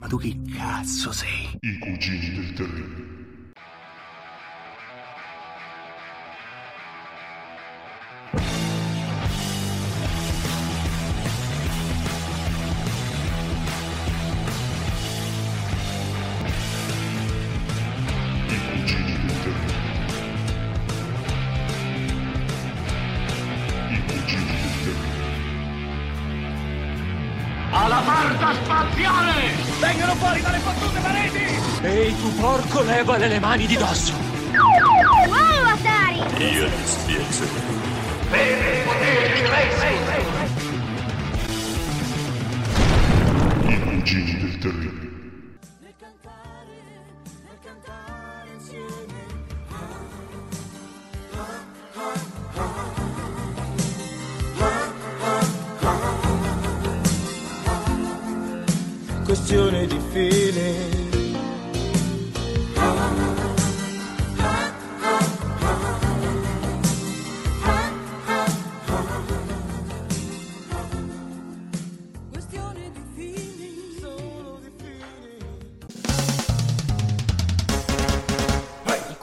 Ma tu chi cazzo sei? I cugini del terribile. Levale le mani di dosso! Wow, Atari! Io ti spiego. I cugini del terribile. questione di feeling.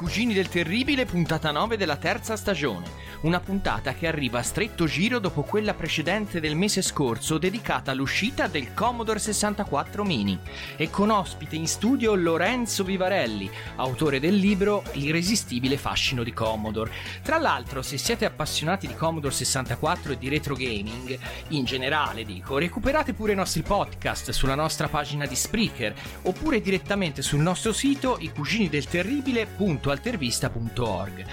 Cugini del Terribile, puntata 9 della terza stagione. Una puntata che arriva a stretto giro dopo quella precedente del mese scorso dedicata all'uscita del Commodore 64 Mini e con ospite in studio Lorenzo Vivarelli, autore del libro L'irresistibile fascino di Commodore. Tra l'altro, se siete appassionati di Commodore 64 e di retro gaming, in generale dico, recuperate pure i nostri podcast sulla nostra pagina di Spreaker oppure direttamente sul nostro sito icuginidelterribile.altervista.org.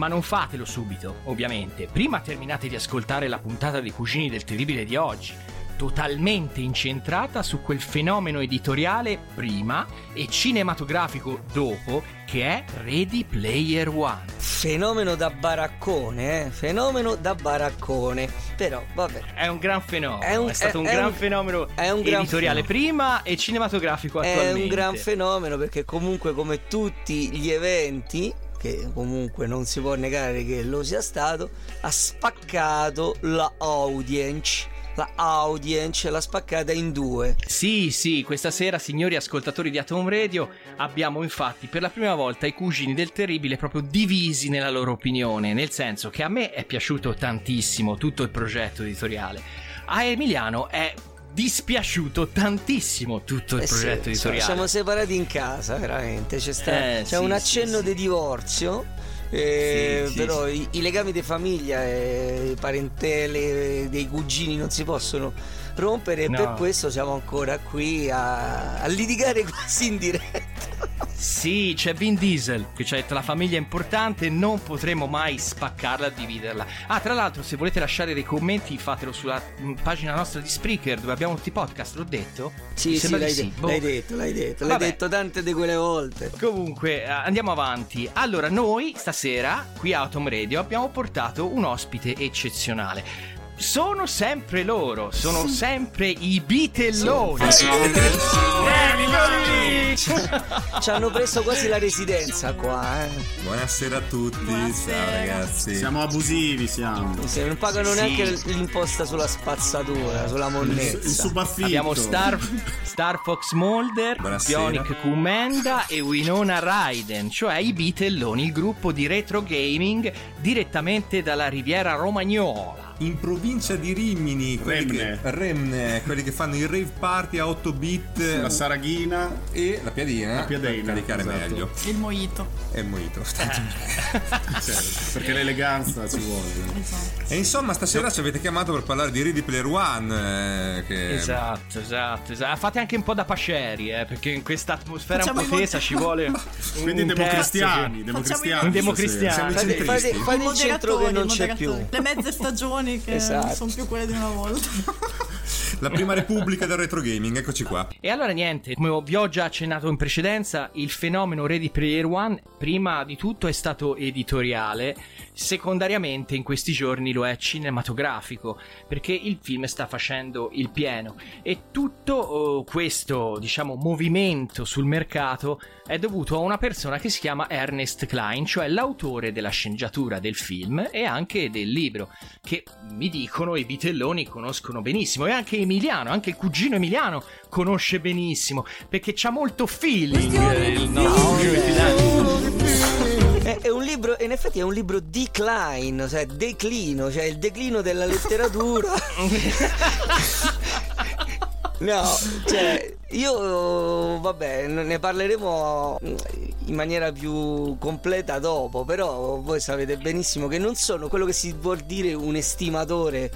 Ma non fatelo subito, ovviamente. Prima terminate di ascoltare la puntata dei Cugini del Terribile di oggi, totalmente incentrata su quel fenomeno editoriale prima e cinematografico dopo che è Ready Player One. Fenomeno da baraccone, eh? Fenomeno da baraccone. Però, vabbè. È un gran fenomeno, è, È un- stato è- un è gran un- fenomeno è un gran editoriale fenomeno. prima e cinematografico È attualmente. un gran fenomeno perché comunque come tutti gli eventi, che comunque non si può negare che lo sia stato, ha spaccato la audience. La audience l'ha spaccata in due. Sì, sì, questa sera, signori ascoltatori di Atom Radio, abbiamo infatti per la prima volta i cugini del terribile proprio divisi nella loro opinione, nel senso che a me è piaciuto tantissimo tutto il progetto editoriale, a Emiliano è dispiaciuto tantissimo tutto il Eh sì, progetto siamo- editoriale. Siamo separati in casa, veramente. C'è, sta- Eh, c'è sì, un sì, accenno sì. di divorzio. eh, Sì, sì, però I, i legami di famiglia e parentele dei cugini non si possono rompere e No. per questo siamo ancora qui a, a litigare quasi in diretta. Sì, c'è Vin Diesel che ci ha detto la famiglia è importante, non potremo mai spaccarla, dividerla. Ah, tra l'altro, se volete lasciare dei commenti, fatelo sulla mm, pagina nostra di Spreaker dove abbiamo tutti i podcast, l'ho detto? Sì, sì, l'hai, di de- Boh. l'hai detto, l'hai detto, l'hai Vabbè. detto tante di quelle volte. Comunque, eh, andiamo avanti. Allora, noi stasera qui a Autumn Radio abbiamo portato un ospite eccezionale. Sono sempre loro, sono sempre i bitelloni. Ci hanno preso quasi la residenza qua, eh. Buonasera a tutti, ciao ragazzi. Siamo abusivi, siamo. Se non pagano Sì. neanche l'imposta sulla spazzatura, sulla Il monnezza. subaffitto. Abbiamo Star, Star Fox Mulder, Buonasera. Bionic Kumenda e Winona Raiden, cioè i bitelloni, il gruppo di retro gaming direttamente dalla Riviera Romagnola. In provincia di Rimini, quelli Remne. che, Remne, quelli che fanno i rave party a 8 bit La Saraghina. e la piadina, La piadina, per caricare esatto. meglio. Il mojito. E il mojito. Cioè, perché l'eleganza ci vuole. e insomma, stasera ci avete chiamato per parlare di Ready Player One. eh, che Esatto, esatto, esatto. Fate anche un po' da pasceri, eh, perché in questa atmosfera Facciamo un po' tesa ci vuole un Quindi democristiani. democristiani Un democristiano. stasera. Siamo i Fate, fate il centro che non c'è più. Le mezze stagioni che Esatto. sono più quelle di una volta. La prima repubblica del retro gaming, eccoci qua. E allora niente, come vi ho già accennato in precedenza, il fenomeno Ready Player One prima di tutto è stato editoriale, secondariamente in questi giorni lo è cinematografico, perché il film sta facendo il pieno e tutto oh, questo, diciamo, movimento sul mercato è dovuto a una persona che si chiama Ernest Klein, cioè l'autore della sceneggiatura del film e anche del libro, che mi dicono i bitelloni conoscono benissimo e anche Emiliano, anche il cugino Emiliano conosce benissimo, perché c'ha molto feeling il nostro. È, è un libro, in effetti è un libro decline, cioè declino, cioè il declino della letteratura. No, cioè, io vabbè, ne parleremo in maniera più completa dopo, però voi sapete benissimo che non sono quello che si vuol dire un estimatore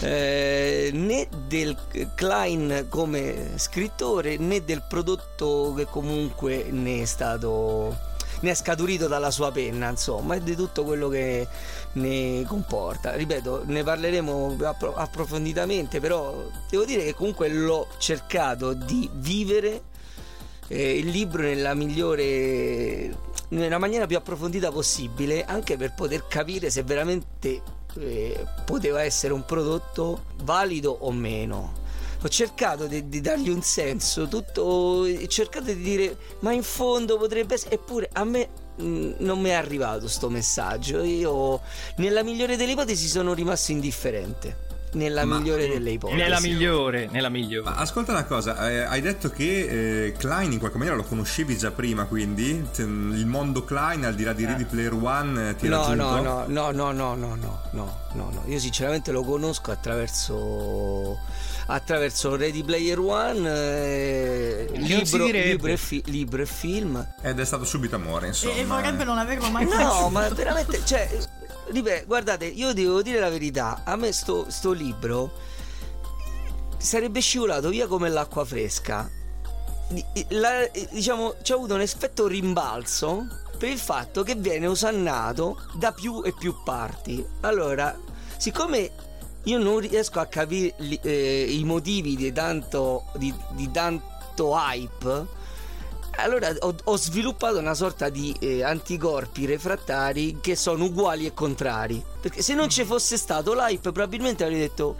eh, né del Klein come scrittore né del prodotto che comunque ne è stato ne è scaturito dalla sua penna, insomma, e di tutto quello che ne comporta. Ripeto, ne parleremo appro- approfonditamente, però devo dire che comunque l'ho cercato di vivere eh, il libro nella migliore nella maniera più approfondita possibile, anche per poter capire se veramente eh, poteva essere un prodotto valido o meno ho cercato di, di, dargli un senso, tutto, ho cercato di dire, ma in fondo potrebbe essere, eppure a me mh, non mi è arrivato sto messaggio, io nella migliore delle ipotesi sono rimasto indifferente. Nella Ma- migliore delle ipotesi. Nella migliore, nella migliore. Ma ascolta una cosa, eh, hai detto che eh, Klein in qualche maniera lo conoscevi già prima, quindi il mondo Klein al di là di Ready Player One eh, ti No, no, no, no, no, no, no, no, no, no, no. Io sinceramente lo conosco attraverso attraverso Ready Player One, eh, libro, libro, e fi- libro e film. Ed è stato subito amore, insomma. E, e vorrebbe non averlo mai No, conosciuto. ma veramente, cioè, guardate, io devo dire la verità, a me sto, sto libro sarebbe scivolato via come l'acqua fresca. La- diciamo, c'è avuto un effetto rimbalzo per il fatto che viene osannato da più e più parti. Allora, siccome io non riesco a capire eh, i motivi di tanto, di, di tanto hype, allora ho, ho sviluppato una sorta di eh, anticorpi refrattari che sono uguali e contrari. Perché se non ci fosse stato l'hype, probabilmente avrei detto: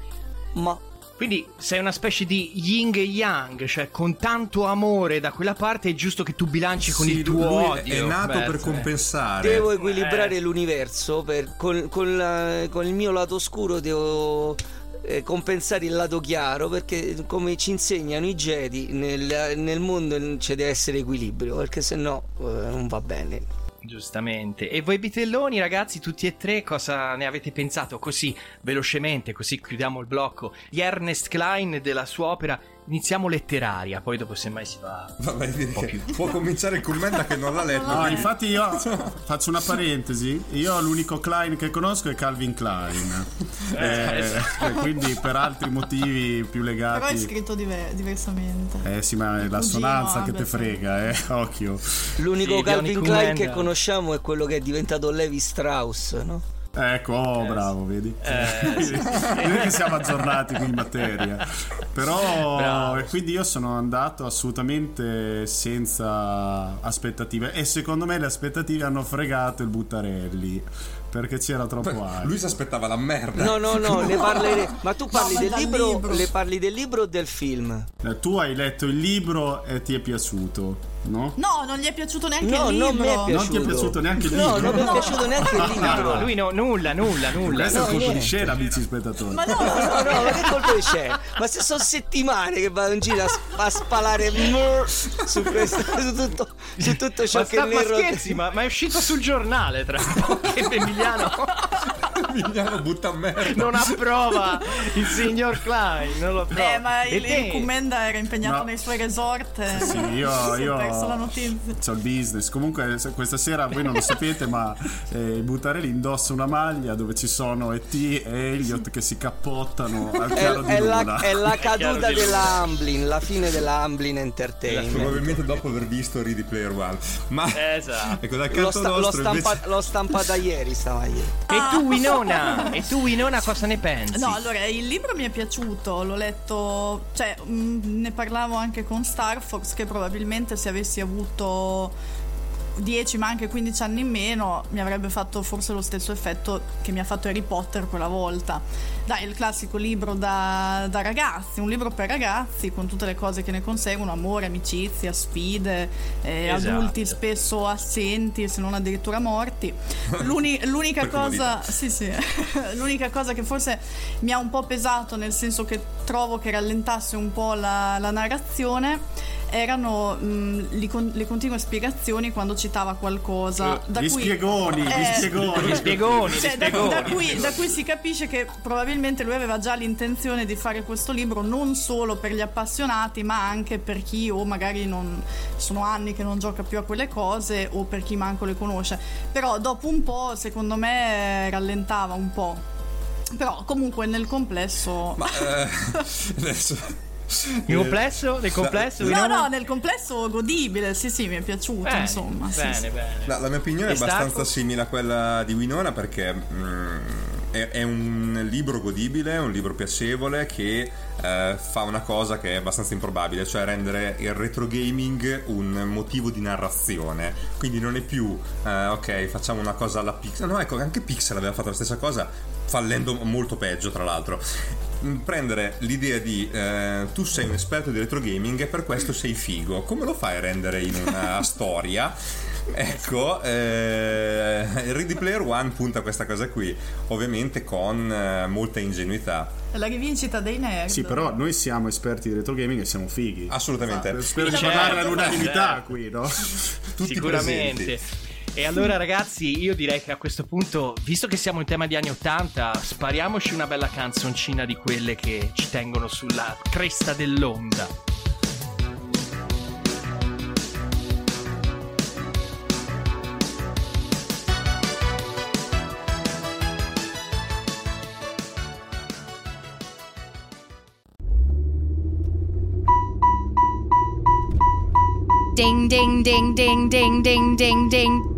Ma Quindi sei una specie di yin e yang, cioè con tanto amore da quella parte è giusto che tu bilanci con Sì, il tuo lui odio. è nato Beh, per compensare. devo equilibrare l'universo. Per, con, con la- con il mio lato scuro devo eh, compensare il lato chiaro. Perché, come ci insegnano i Jedi, nel, nel mondo ci deve essere equilibrio. Perché se no eh, non va bene. Giustamente. E voi bitelloni, ragazzi, tutti e tre, cosa ne avete pensato? Così velocemente, così chiudiamo il blocco. Di Ernest Klein della sua opera. Iniziamo letteraria, poi dopo semmai si va Vabbè, direi po' più. può cominciare il commento che non l'ha letto. No, quindi- infatti io faccio una parentesi. Io l'unico Klein che conosco è Calvin Klein. Eh, e quindi per altri motivi più Però è legati. scritto diver- diversamente. Eh sì, ma è la Cugino, sonanza che te frega, eh. Occhio. L'unico Sì, Calvin Klein che conosciamo è quello che è diventato Levi Strauss, no? Ecco, oh, bravo, vedi? Eh, sì. Vedi che siamo aggiornati qui in materia. Però, Bravo. e quindi io sono andato assolutamente senza aspettative. E secondo me le aspettative hanno fregato il Buttarelli. Perché c'era troppo hype. Lui si aspettava la merda. No, no, no, ne parleremo. Ma tu parli ma del libro, libro. Le parli del libro o del film? Eh, Tu hai letto il libro e ti è piaciuto, no? No, non gli è piaciuto neanche No, il non libro. mi è piaciuto. Non ti è piaciuto neanche il No, libro? non mi è piaciuto neanche il libro. No, lui no, nulla, nulla, nulla. Questo è No, un colpo di niente. scena, amici spettatori. Ma no, No, no, ma che colpo c'è? Ma se sono settimane che vado in giro a, sp- a spalare su, questo, su, tutto, su tutto ciò Ma, che sta, ne ma scherzi, ma, ma è uscito sul giornale tra poco che Emiliano Emiliano butta a merda. non approva il signor Klein, non lo approva. Beh, ma E il, te? il Commenda era impegnato No. nei suoi resort. e Sì, io, è io perso la notizia. c'ho il business. Comunque, questa sera voi non lo sapete, ma eh, il Buttarelli indossa una maglia dove ci sono E.T. e Elliot che si cappottano al È, chiaro di è la, luna. è la Chiaro caduta di della Amblin, la fine della Amblin Entertainment. Probabilmente dopo aver visto Ready Player One. Ma Esatto. ecco, canto sta- l'ho nostro stampa- invece... l'ho stampata ieri sta maglietta. E tu, Winone, Winona! E tu Winona cosa ne pensi? No, allora il libro mi è piaciuto, l'ho letto, cioè mh, ne parlavo anche con Star Fox che probabilmente se avessi avuto 10 ma anche 15 anni in meno mi avrebbe fatto forse lo stesso effetto che mi ha fatto Harry Potter quella volta. Dai, il classico libro da, da ragazzi, un libro per ragazzi con tutte le cose che ne conseguono, amore, amicizia, sfide, eh, Esatto. adulti spesso assenti se non addirittura morti. L'uni- l'unica cosa, sì, sì. l'unica cosa che forse mi ha un po' pesato nel senso che trovo che rallentasse un po' la, la narrazione erano mh, li con- le continue spiegazioni quando citava qualcosa da gli cui spiegoni, gli Eh, spiegoni. Gli spiegoni, gli cioè, da, spiegoni. da cui, da cui si capisce che probabilmente lui aveva già l'intenzione di fare questo libro non solo per gli appassionati, ma anche per chi o magari non sono anni che non gioca più a quelle cose o per chi manco le conosce. Però dopo un po', secondo me, rallentava un po'. Però comunque nel complesso. Ma eh, adesso. Nel complesso? Nel complesso? no, Winona? no, nel complesso godibile, sì, sì, mi è piaciuto, Bene, insomma. sì, bene, sì. bene. No, la mia opinione E è abbastanza simile a quella di Winona perché mm, è, è un libro godibile, un libro piacevole che eh, fa una cosa che è abbastanza improbabile, cioè rendere il retro gaming un motivo di narrazione. Quindi non è più eh, ok, facciamo una cosa alla Pixel. No, ecco, anche Pixel aveva fatto la stessa cosa, fallendo molto peggio, tra l'altro. Mm, Prendere l'idea di eh, tu sei un esperto di retro gaming e per questo sei figo. Come lo fai a rendere in una storia? Ecco, eh, il Ready Player One punta a questa cosa qui, ovviamente con eh, molta ingenuità. La rivincita dei nerd. Sì, però noi siamo esperti di retro gaming e siamo fighi. Assolutamente. Spero di Certo, parlare all'unanimità certo. qui, no? Tutti Sicuramente. presenti. E allora ragazzi, io direi che a questo punto, visto che siamo in tema di anni 80, spariamoci una bella canzoncina di quelle che ci tengono sulla cresta dell'onda. Ding, ding, ding, ding, ding, ding, ding, ding.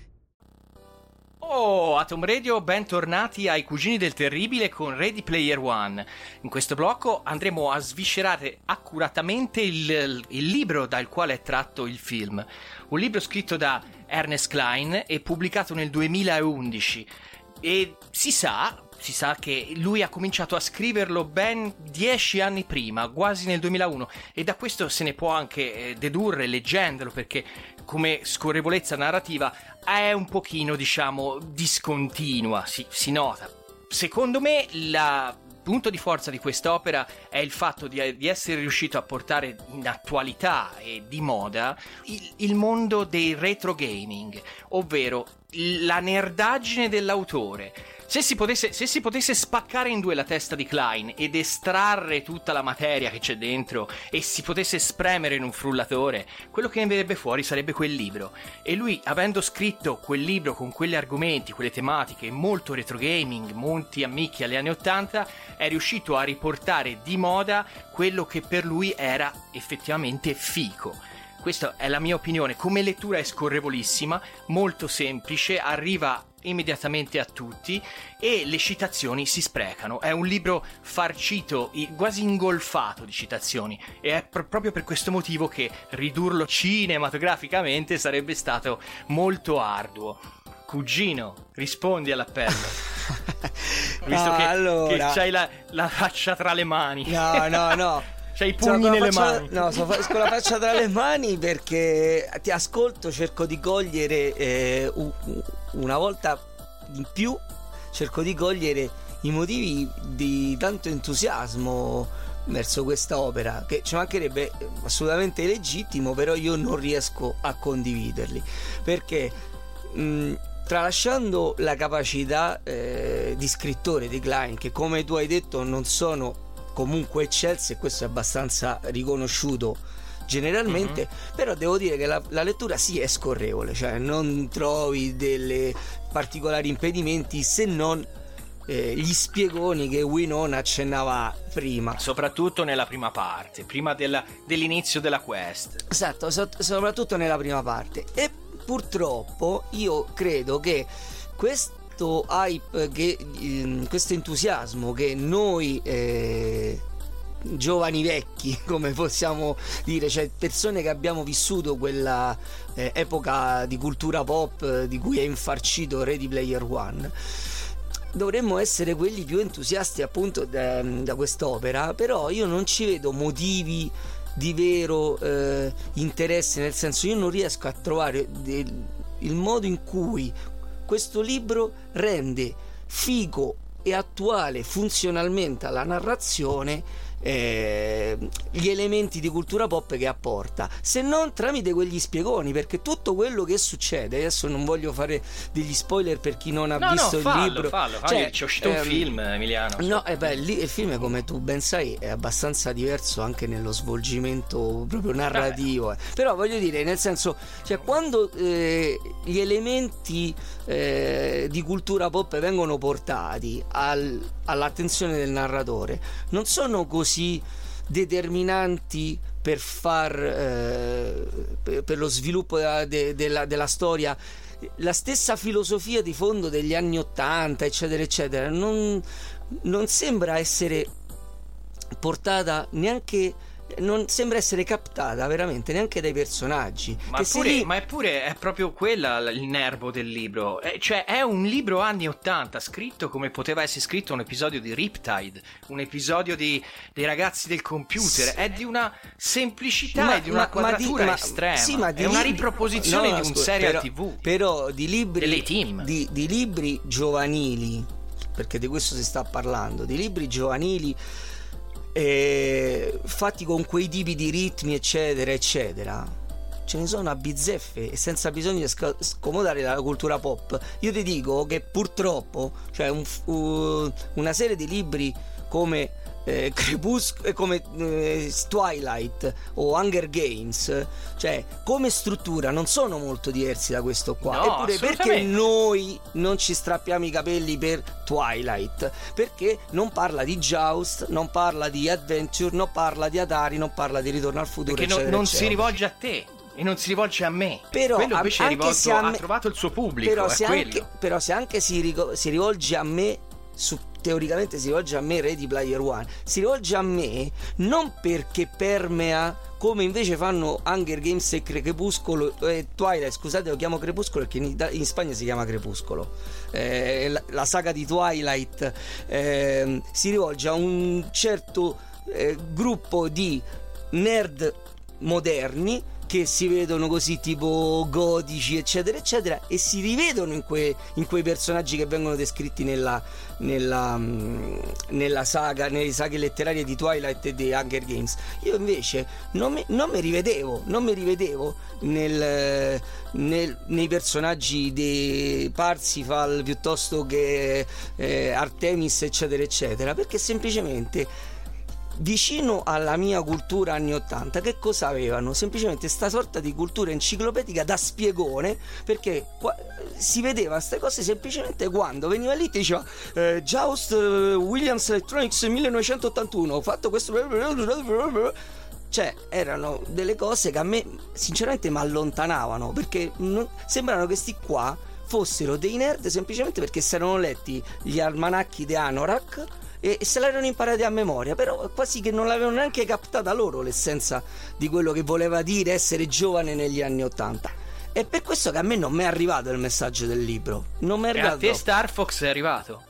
Oh, Atom Radio, bentornati ai Cugini del Terribile con Ready Player One. In questo blocco andremo a sviscerare accuratamente il, il libro dal quale è tratto il film. Un libro scritto da Ernest Klein e pubblicato nel 2011. E si sa, si sa che lui ha cominciato a scriverlo ben dieci anni prima, quasi nel 2001, e da questo se ne può anche eh, dedurre, leggendolo, perché come scorrevolezza narrativa è un pochino, diciamo, discontinua, si, si nota. Secondo me il punto di forza di quest'opera è il fatto di, di essere riuscito a portare in attualità e di moda il, il mondo dei retro gaming, ovvero la nerdaggine dell'autore. Se si, potesse, se si potesse spaccare in due la testa di Klein ed estrarre tutta la materia che c'è dentro e si potesse spremere in un frullatore, quello che ne verrebbe fuori sarebbe quel libro. E lui, avendo scritto quel libro con quegli argomenti, quelle tematiche, molto retro gaming, molti ammicchi agli anni 80, è riuscito a riportare di moda quello che per lui era effettivamente fico. Questa è la mia opinione. Come lettura è scorrevolissima, molto semplice, arriva immediatamente a tutti e le citazioni si sprecano. È un libro farcito, quasi ingolfato di citazioni e è pr- proprio per questo motivo che ridurlo cinematograficamente sarebbe stato molto arduo. Cugino, rispondi all'appello. Visto Ah, che, allora. che c'hai la, la faccia tra le mani. No, no, no. C'hai i pugni nelle faccia- mani. No, sono con la faccia tra le mani perché ti ascolto, cerco di cogliere eh, una volta in più, cerco di cogliere i motivi di tanto entusiasmo verso questa opera, che ci mancherebbe assolutamente legittimo, però io non riesco a condividerli. Perché mh, tralasciando la capacità eh, di scrittore di Klein, che come tu hai detto non sono comunque eccelsi e questo è abbastanza riconosciuto generalmente, Mhm. però devo dire che la, la lettura sì è scorrevole, cioè non trovi delle particolari impedimenti se non eh, gli spiegoni che Winona accennava prima. Soprattutto nella prima parte, prima della- dell'inizio della quest. Esatto, so- soprattutto nella prima parte. E purtroppo io credo che questo hype, che, ehm, questo entusiasmo che noi eh, giovani vecchi, come possiamo dire, cioè persone che abbiamo vissuto quella eh, epoca di cultura pop di cui è infarcito Ready Player One dovremmo essere quelli più entusiasti appunto da, da quest'opera, però io non ci vedo motivi di vero eh, interesse, nel senso io non riesco a trovare del- il modo in cui questo libro rende figo e attuale funzionalmente alla narrazione eh, gli elementi di cultura pop che apporta se non tramite quegli spiegoni perché tutto quello che succede adesso non voglio fare degli spoiler per chi non ha No, no, visto il fallo, libro fallo. fallo. Cioè, C'è uscito un ehm, film, Emiliano. No, eh beh, lì il film, come tu ben sai, è abbastanza diverso anche nello svolgimento proprio narrativo. eh. Però voglio dire, nel senso, cioè, quando eh, gli elementi eh, di cultura pop vengono portati al- all'attenzione del narratore, non sono così determinanti per far eh, per lo sviluppo della, de- della- della storia. La stessa filosofia di fondo degli anni 80 eccetera eccetera non, non sembra essere portata neanche non sembra essere captata veramente neanche dai personaggi Ma, pure, lì- ma eppure è proprio quella il nervo del libro. Eh, cioè, è un libro anni 80, scritto come poteva essere scritto un episodio di Riptide, un episodio di, dei ragazzi del computer. È di una semplicità Ma- e di una ma- ma di- quadratura ma- estrema. sì, ma di è una riproposizione No, no, di un scusa, serial però- TV. Però di libri. Di, di libri giovanili, perché di questo si sta parlando, di libri giovanili eh, fatti con quei tipi di ritmi, eccetera, eccetera. Ce ne sono a bizzeffe e senza bisogno di sca- scomodare la cultura pop. Io ti dico che purtroppo, cioè un uh, una serie di libri come eh, Crepuscolo, eh, come eh, Twilight o Hunger Games, cioè come struttura non sono molto diversi da questo qua. No, Eppure perché noi non ci strappiamo i capelli per Twilight? Perché non parla di Joust, non parla di Adventure, non parla di Atari, non parla di Ritorno al futuro, Perché eccetera, non si eccetera. rivolge a te. E non si rivolge a me. Però, Quello invece rivolto, se a ha me- trovato il suo pubblico. Però se, anche, però se anche si, si rivolge a me, su- teoricamente si rivolge a me Ready Player One, si rivolge a me non perché permea come invece fanno Hunger Games e Crepuscolo eh, Twilight, scusate lo chiamo Crepuscolo perché in, in Spagna si chiama Crepuscolo. Eh, la, la saga di Twilight ehm, si rivolge a un certo eh, gruppo di nerd moderni che si vedono così tipo gotici eccetera eccetera e si rivedono in, que- in quei personaggi che vengono descritti nella, nella, mm, nella saga nelle saghe letterarie di Twilight e di Hunger Games. Io invece non mi, non mi rivedevo non mi rivedevo nel, nel- nei personaggi di Parsifal piuttosto che eh, Artemis eccetera eccetera perché semplicemente vicino alla mia cultura anni 80 che cosa avevano? Semplicemente sta sorta di cultura enciclopedica da spiegone perché qua- si vedeva queste cose semplicemente quando veniva lì e diceva eh, Joust eh, Williams Electronics 1981 ho fatto questo cioè erano delle cose che a me sinceramente mi allontanavano perché non- sembrano che sti qua fossero dei nerd semplicemente perché si erano letti gli almanacchi di Anorak e se l'erano imparati a memoria, però quasi che non l'avevano neanche captata loro l'essenza di quello che voleva dire essere giovane negli anni Ottanta. È per questo che a me non mi è arrivato il messaggio del libro. Non mi è E a arrivato. te Star Fox è arrivato.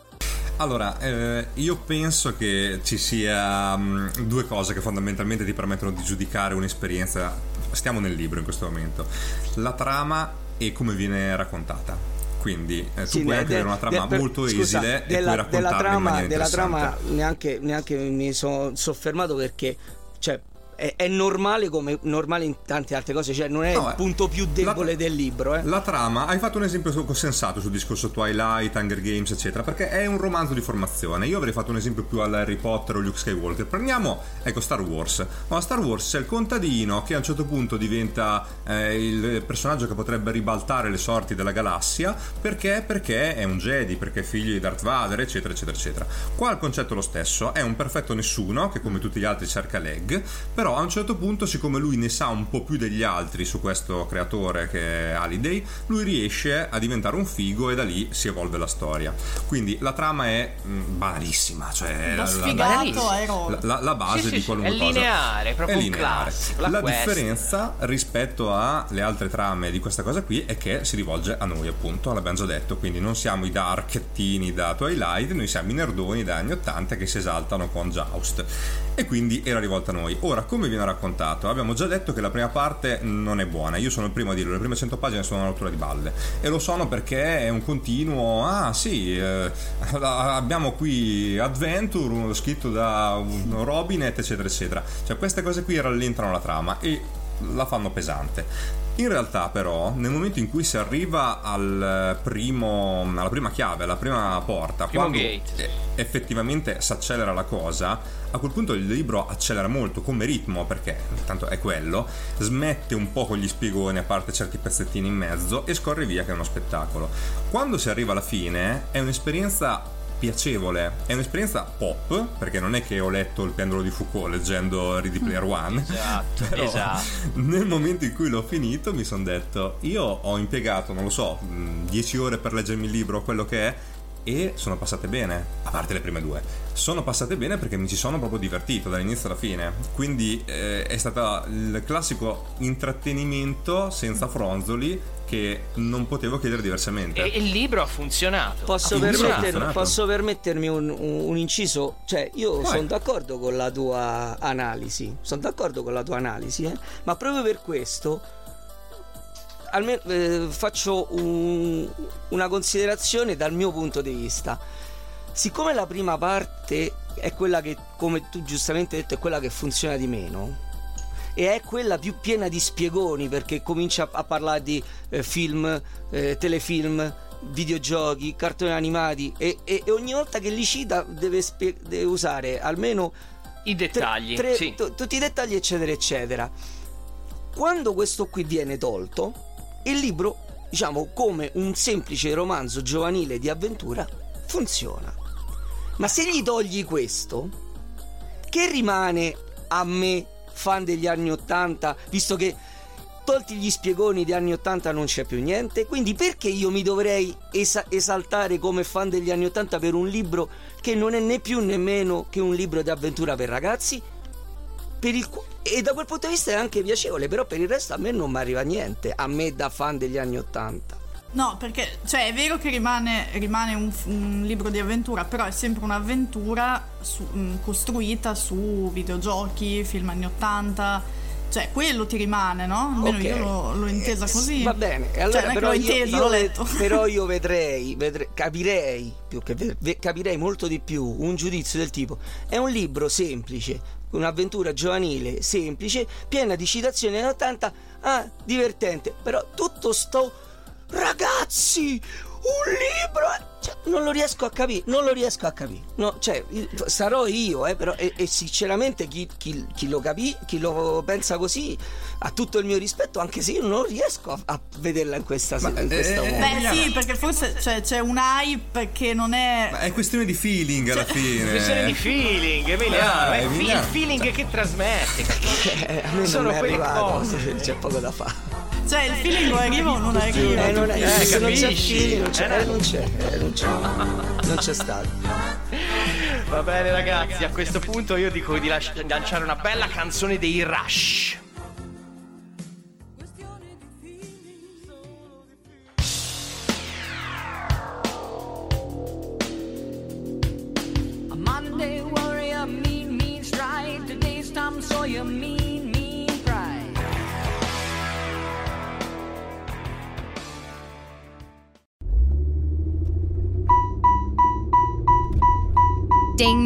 Allora, eh, io penso che ci sia mh, due cose che fondamentalmente ti permettono di giudicare un'esperienza. Stiamo nel libro in questo momento. La trama e come viene raccontata. Quindi eh, tu Sì, puoi anche avere una de- trama per- molto scusa, esile e puoi della, della trama, della trama neanche, neanche mi sono soffermato perché cioè, è, è normale come normale in tante altre cose, cioè non è No, il eh, punto più debole del libro. Eh. La trama, hai fatto un esempio sensato sul discorso Twilight, Hunger Games, eccetera, perché è un romanzo di formazione. Io avrei fatto un esempio più alla Harry Potter o Luke Skywalker. Prendiamo, ecco, Star Wars. Ma a Star Wars c'è il contadino che a un certo punto diventa eh, il personaggio che potrebbe ribaltare le sorti della galassia. Perché? Perché è un Jedi, perché è figlio di Darth Vader, eccetera, eccetera, eccetera. Qua il concetto è lo stesso, è un perfetto nessuno che come tutti gli altri cerca Leg, però a un certo punto, siccome lui ne sa un po' più degli altri su questo creatore che è Halliday, lui riesce a diventare un figo e da lì si evolve la storia. Quindi la trama è mm, banalissima, cioè la- sfigato la, aerobico. la- la base Sì, sì, di sì, qualunque è cosa. lineare, proprio È lineare. classico, la La differenza rispetto alle altre trame di questa cosa qui è che si rivolge a noi, appunto, l'abbiamo già detto, quindi non siamo i darkettini da Twilight, noi siamo i nerdoni da anni 80 che si esaltano con Joust. E quindi era rivolta a noi. Ora, come viene raccontato? Abbiamo già detto che la prima parte non è buona, io sono il primo a dirlo, le prime 100 pagine sono una rottura di balle. E lo sono perché è un continuo, ah sì, eh, abbiamo qui Adventure, scritto da Robinet, eccetera, eccetera. Cioè queste cose qui rallentano la trama e la fanno pesante. In realtà, però, nel momento in cui si arriva al primo, alla prima chiave, alla prima porta, Primo quando gate, effettivamente si accelera la cosa, a quel punto il libro accelera molto come ritmo, perché tanto è quello, smette un po' con gli spiegoni, a parte certi pezzettini in mezzo, e scorre via che è uno spettacolo. Quando si arriva alla fine, è un'esperienza piacevole, è un'esperienza pop, perché non è che ho letto il pendolo di Foucault leggendo Ready Player One. Esatto, Però esatto. nel momento in cui l'ho finito mi sono detto, io ho impiegato, non lo so, mh, 10 ore per leggermi il libro, quello che è, e sono passate bene, a parte le prime due. Sono passate bene perché mi ci sono proprio divertito dall'inizio alla fine. Quindi eh, è stato il classico intrattenimento senza fronzoli che non potevo chiedere diversamente. E il libro ha funzionato. Posso, Ha funzionato. permettermi, posso permettermi un, un- inciso? Cioè, io sono d'accordo con la tua analisi, sono d'accordo con la tua analisi, eh? ma proprio per questo almeno, eh, faccio un- una considerazione dal mio punto di vista. Siccome la prima parte è quella che, come tu giustamente hai detto, è quella che funziona di meno, e è quella più piena di spiegoni perché comincia a parlare di eh, film, eh, telefilm, videogiochi, cartoni animati e, e- e ogni volta che li cita deve, spie- deve usare almeno I tre- dettagli. tre- sì. tu- tutti i dettagli eccetera eccetera. Quando questo qui viene tolto, il libro, diciamo come un semplice romanzo giovanile di avventura, funziona. Ma se gli togli questo, che rimane a me, fan degli anni 80, visto che tolti gli spiegoni degli anni 80 non c'è più niente, quindi perché io mi dovrei esa- esaltare come fan degli anni 80 per un libro che non è né più né meno che un libro di avventura per ragazzi? Per il qu- e da quel punto di vista è anche piacevole, però per il resto a me non mi arriva niente, a me da fan degli anni 80. No, perché cioè, è vero che rimane, rimane un, un libro di avventura, però è sempre un'avventura su- mh, costruita su videogiochi, film anni 80. Cioè, quello ti rimane, no? Almeno Ok. io l'ho, l'ho intesa Eh, così. Va bene, e allora cioè, però, l'ho io, intesa, io l'ho ve- letto. però io vedrei, vedrei- capirei, più che ve- capirei molto di più un giudizio del tipo è un libro semplice, un'avventura giovanile semplice, piena di citazioni anni 80, ah, divertente, però tutto sto ragazzi, un libro cioè, non lo riesco a capire, non lo riesco a capire. No, cioè, il- sarò io, eh, però, e, e sinceramente chi, chi- chi lo capì, chi lo pensa così, ha tutto il mio rispetto, anche se io non riesco a, a vederla in questa, in questa eh, modo. Beh, sì, perché forse cioè, c'è un hype che non è. Ma è questione di feeling alla fine. Questione di feeling, Emiliano. Ah, è il fi- il Emiliano. feeling che trasmette. Eh, a me Sono non mi è arrivato, cose. c'è poco da fare. Cioè, il feeling o arriva o non arriva. Eh, non è, Eh, se non c'è feeling, non c'è, Eh, eh, non c'è, eh, non c'è, non c'è stato. Va bene, ragazzi. A questo punto io dico di lasci- lanciare una bella canzone dei Rush.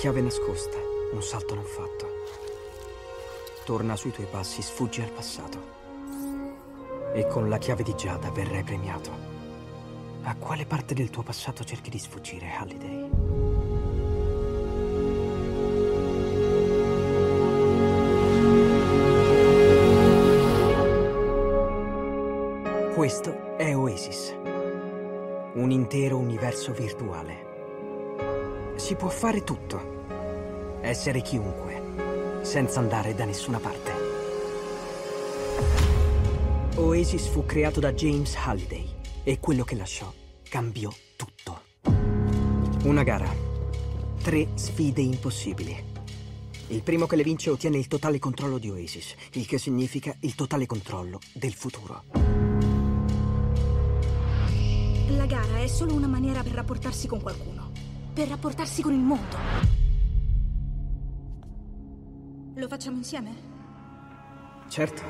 Chiave nascosta, un salto non fatto. Torna sui tuoi passi, sfuggi al passato. E con la chiave di Giada verrai premiato. A quale parte del tuo passato cerchi di sfuggire, Halliday? Questo è Oasis. Un intero universo virtuale. Si può fare tutto. Essere chiunque, senza andare da nessuna parte. Oasis fu creato da James Halliday e quello che lasciò cambiò tutto. Una gara. Tre sfide impossibili. Il primo che le vince ottiene il totale controllo di Oasis, il che significa il totale controllo del futuro. La gara è solo una maniera per rapportarsi con qualcuno. Per rapportarsi con il mondo. Lo facciamo insieme? Certo.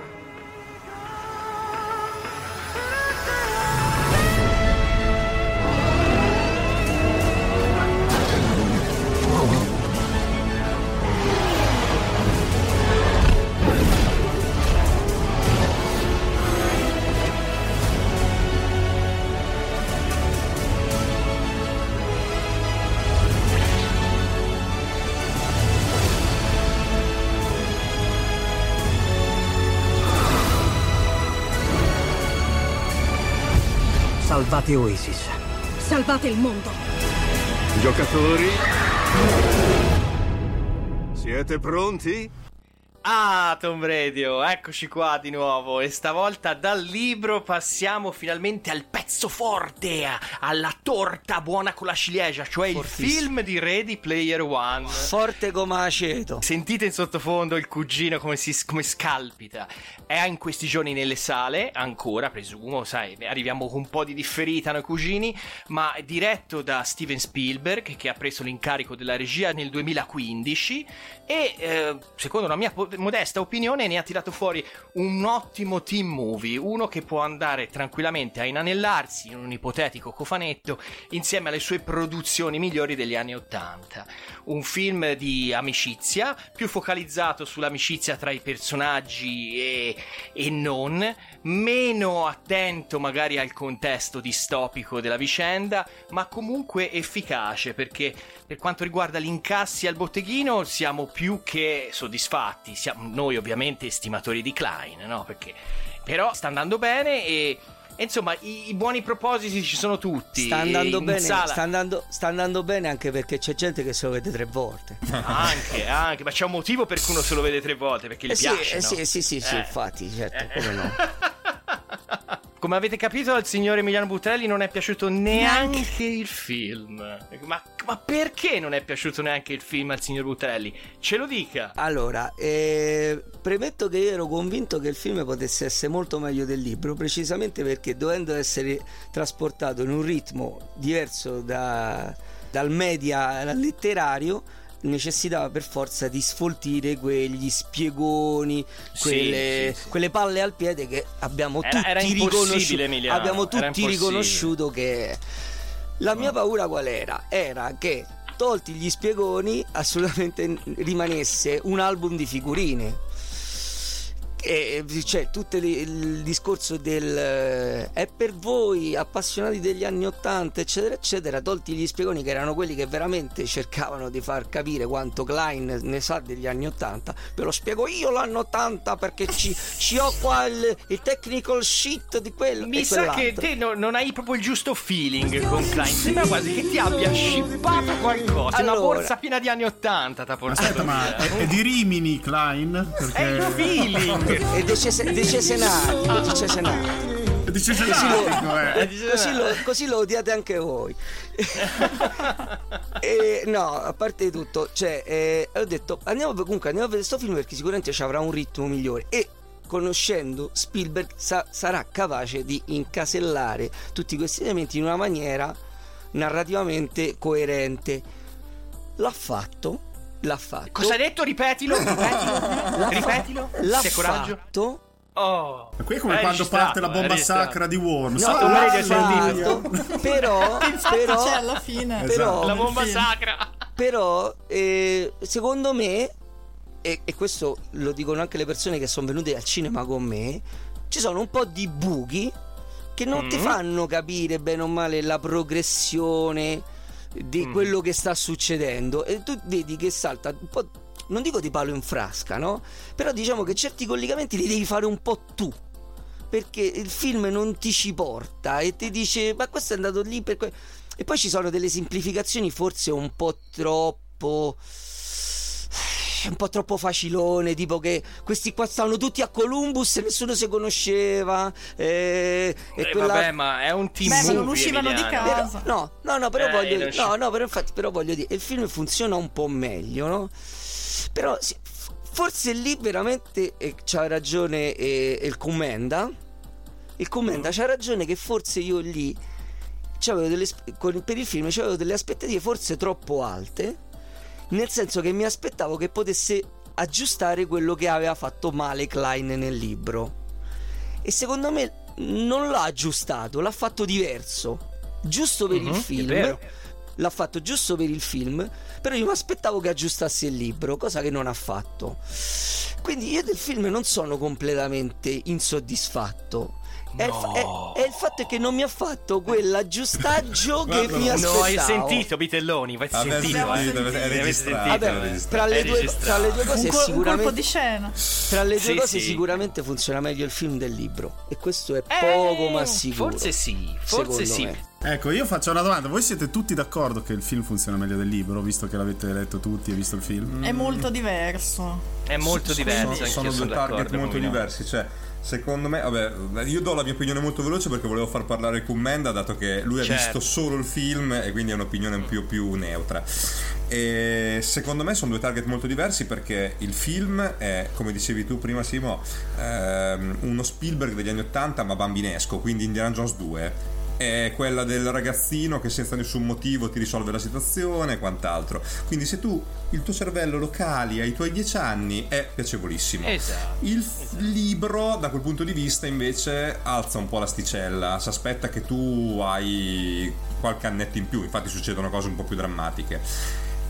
Salvate Oasis. Salvate il mondo. Giocatori? Siete pronti? Ah, Tom Radio, eccoci qua di nuovo e stavolta dal libro passiamo finalmente al pezzo forte, alla torta buona con la ciliegia, cioè Fortissimo. il film di Ready Player One. Forte come aceto. Sentite in sottofondo il cugino come, si, come scalpita. È in questi giorni nelle sale, ancora presumo, sai, arriviamo con un po' di differita noi cugini, ma è diretto da Steven Spielberg che ha preso l'incarico della regia nel 2015 e eh, secondo la mia modesta opinione ne ha tirato fuori un ottimo team movie, uno che può andare tranquillamente a inanellarsi in un ipotetico cofanetto insieme alle sue produzioni migliori degli anni 80. Un film di amicizia, più focalizzato sull'amicizia tra i personaggi e, e non, meno attento magari al contesto distopico della vicenda, ma comunque efficace perché per quanto riguarda gli incassi al botteghino siamo più che soddisfatti, siamo noi ovviamente estimatori di Klein, no? Perché però sta andando bene e e insomma, i, i buoni propositi ci sono tutti. Sta andando bene, sta andando, sta andando bene anche perché c'è gente che se lo vede tre volte. Anche, anche, ma c'è un motivo per cui uno se lo vede tre volte, perché gli Eh sì, piace. eh no? sì, sì, sì, sì, Eh. infatti, certo, come no. Come avete capito, al signor Emiliano Butrelli non è piaciuto neanche il film. Ma, ma perché non è piaciuto neanche il film al signor Butrelli? Ce lo dica. Allora, eh, premetto che io ero convinto che il film potesse essere molto meglio del libro, precisamente perché dovendo essere trasportato in un ritmo diverso da- dal media letterario, necessitava per forza di sfoltire quegli spiegoni, Sì, quelle, sì, sì. quelle palle al piede che abbiamo Era- tutti era riconosciuto. Emiliano, Abbiamo tutti riconosciuto che la mia paura qual era? Era che tolti gli spiegoni assolutamente rimanesse un album di figurine. E c'è tutto il, discorso del eh, è per voi appassionati degli anni 80 eccetera eccetera tolti gli spiegoni che erano quelli che veramente cercavano di far capire quanto Klein ne sa degli anni 80 ve lo spiego io l'anno 80 perché ci, ci ho qua il, il technical sheet di quello Mi sa che te no- non hai proprio il giusto feeling con Klein. Sembra quasi che ti abbia scippato qualcosa. Una Allora. borsa piena di anni 80 t'ha portato Aspetta, ma è, è di Rimini Klein? Perché... È il feeling. E De Cese- De Cesenati, De Cesenati. Dice così, lo, genatico, eh. così, lo, così lo odiate anche voi. e, no, a parte tutto, cioè, eh, ho detto andiamo comunque andiamo a vedere questo film perché sicuramente ci avrà un ritmo migliore e conoscendo Spielberg sa- sarà capace di incasellare tutti questi elementi in una maniera narrativamente coerente. L'ha fatto, l'ha fatto. Cosa hai detto? Ripetilo, ripetilo, L'ha ripetilo. l'ha C'è coraggio. fatto. Oh. Qui è come Hai quando parte la bomba registrato. sacra di Worms. No, Ah, l'ha fatto, però, però, c'è alla fine. però, La bomba sacra. però eh, secondo me e, e questo lo dicono anche le persone che sono venute al cinema con me ci sono un po' di buchi che non ti Mm. fanno capire bene o male la progressione di Mm. quello che sta succedendo e tu vedi che salta un po' non dico di palo in frasca no però diciamo che certi collegamenti li devi fare un po' tu perché il film non ti ci porta e ti dice ma questo è andato lì per que-". e poi ci sono delle semplificazioni forse un po' troppo un po' troppo facilone tipo che questi qua stavano tutti a Columbus e nessuno si conosceva eh, e Eh, quella- Vabbè, ma è un team Beh, ma non movie, uscivano di casa. Però- no, no, no, però Eh, voglio dire, no, no, però infatti, però voglio dire, il film funziona un po' meglio, no? Però forse lì veramente eh, c'ha ragione eh, il commenda. Il commenda c'ha ragione che forse io lì c'avevo delle, per il film c'avevo delle aspettative forse troppo alte, nel senso che mi aspettavo che potesse aggiustare quello che aveva fatto male Klein nel libro. E secondo me non l'ha aggiustato, l'ha fatto diverso. Giusto per Mhm, il è film. L'ha fatto giusto per il film, però io mi aspettavo che aggiustasse il libro, cosa che non ha fatto. Quindi io del film non sono completamente insoddisfatto. È, il fa- è- è il fatto che non mi ha fatto quell'aggiustaggio che mi no, aspettavo. No, hai sentito, Vitelloni, vai sentito. sentito, eh. è? Vabbè, è tra le, È due, tra le due Un, cose col- un colpo sicuramente di scena. tra le due Sì, cose sì. sicuramente funziona meglio il film del libro e questo è Eh, poco ma sicuro. Forse sì, forse sì. me. Ecco, io faccio una domanda. Voi siete tutti d'accordo che il film funziona meglio del libro, visto che l'avete letto tutti e visto il film? È molto diverso. È molto diverso. sono, sono due target molto diversi. Cioè, secondo me, vabbè, io do la mia opinione molto veloce perché volevo far parlare Commenda, dato che lui ha Certo. visto solo il film e quindi ha un'opinione un più, più neutra. E secondo me sono due target molto diversi perché il film è, come dicevi tu prima, Simo, ehm, uno Spielberg degli anni 80 ma bambinesco, quindi Indiana Jones 2 è quella del ragazzino che senza nessun motivo ti risolve la situazione e quant'altro. Quindi se tu il tuo cervello lo cali ai tuoi 10 anni è piacevolissimo. Esatto. Il f- libro da quel punto di vista invece alza un po' l'asticella, si aspetta che tu hai qualche annetto in più, infatti succedono cose un po' più drammatiche.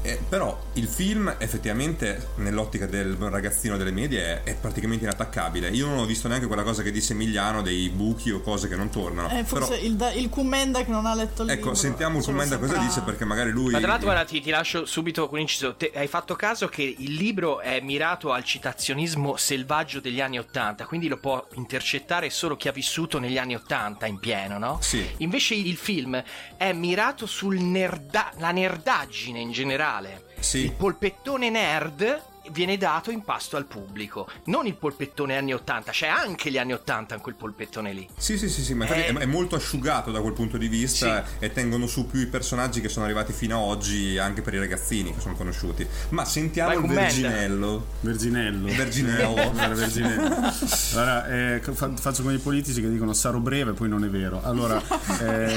Eh, però il film effettivamente nell'ottica del ragazzino delle medie è, è praticamente inattaccabile. Io non ho visto neanche quella cosa che disse Emiliano dei buchi o cose che non tornano. Eh, forse Però, il, da- il Commenda che non ha letto il libro. ecco, sentiamo il commenda cosa saprà. dice perché magari lui Ma tra l'altro, guarda, ti, ti lascio subito un inciso. Te- hai fatto caso che il libro è mirato al citazionismo selvaggio degli anni Ottanta, quindi lo può intercettare solo chi ha vissuto negli anni Ottanta in pieno, no? Sì. Invece il film è mirato sulla nerdaggine in generale. Sì. Il polpettone nerd viene dato in pasto al pubblico, non il polpettone anni 80, c'è anche gli anni 80 in quel polpettone lì. Sì, sì, sì, sì, ma infatti Eh. è, è molto asciugato da quel punto di vista e tengono su più i personaggi che sono arrivati fino ad oggi anche per i ragazzini che sono conosciuti. Ma sentiamo Vai, il. Verginello. Verginello. Verginello. Era Verginello. Allora, eh, fa- faccio come i politici che dicono sarò breve, poi non è vero. Allora, eh,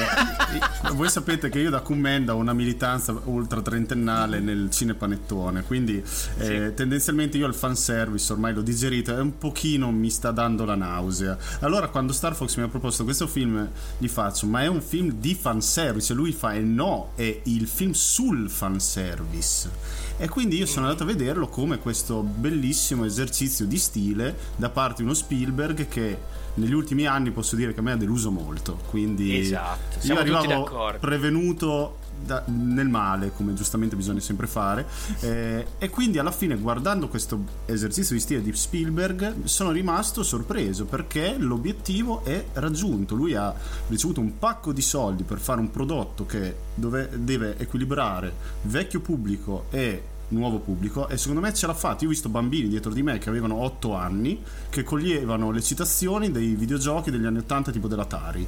voi sapete che io da Commenda ho una militanza ultra trentennale nel cinepanettone, quindi eh, tendenzialmente io il fanservice ormai l'ho digerito e un pochino mi sta dando la nausea. Allora, quando Star Fox mi ha proposto questo film, gli faccio, ma è un film di fanservice? E lui fa, e no, è il film sul fanservice. E quindi io sono andato a vederlo come questo bellissimo esercizio di stile da parte di uno Spielberg che negli ultimi anni posso dire che a me ha deluso molto. Quindi Esatto, io arrivavo prevenuto da- nel male, come giustamente bisogna sempre fare. eh, e quindi alla fine, guardando questo esercizio di stile di Spielberg, sono rimasto sorpreso perché l'obiettivo è raggiunto. Lui ha ricevuto un pacco di soldi per fare un prodotto che dove- deve equilibrare vecchio pubblico e nuovo pubblico e secondo me ce l'ha fatta. Io ho visto bambini dietro di me che avevano 8 anni che coglievano le citazioni dei videogiochi degli anni 80 tipo dell'Atari.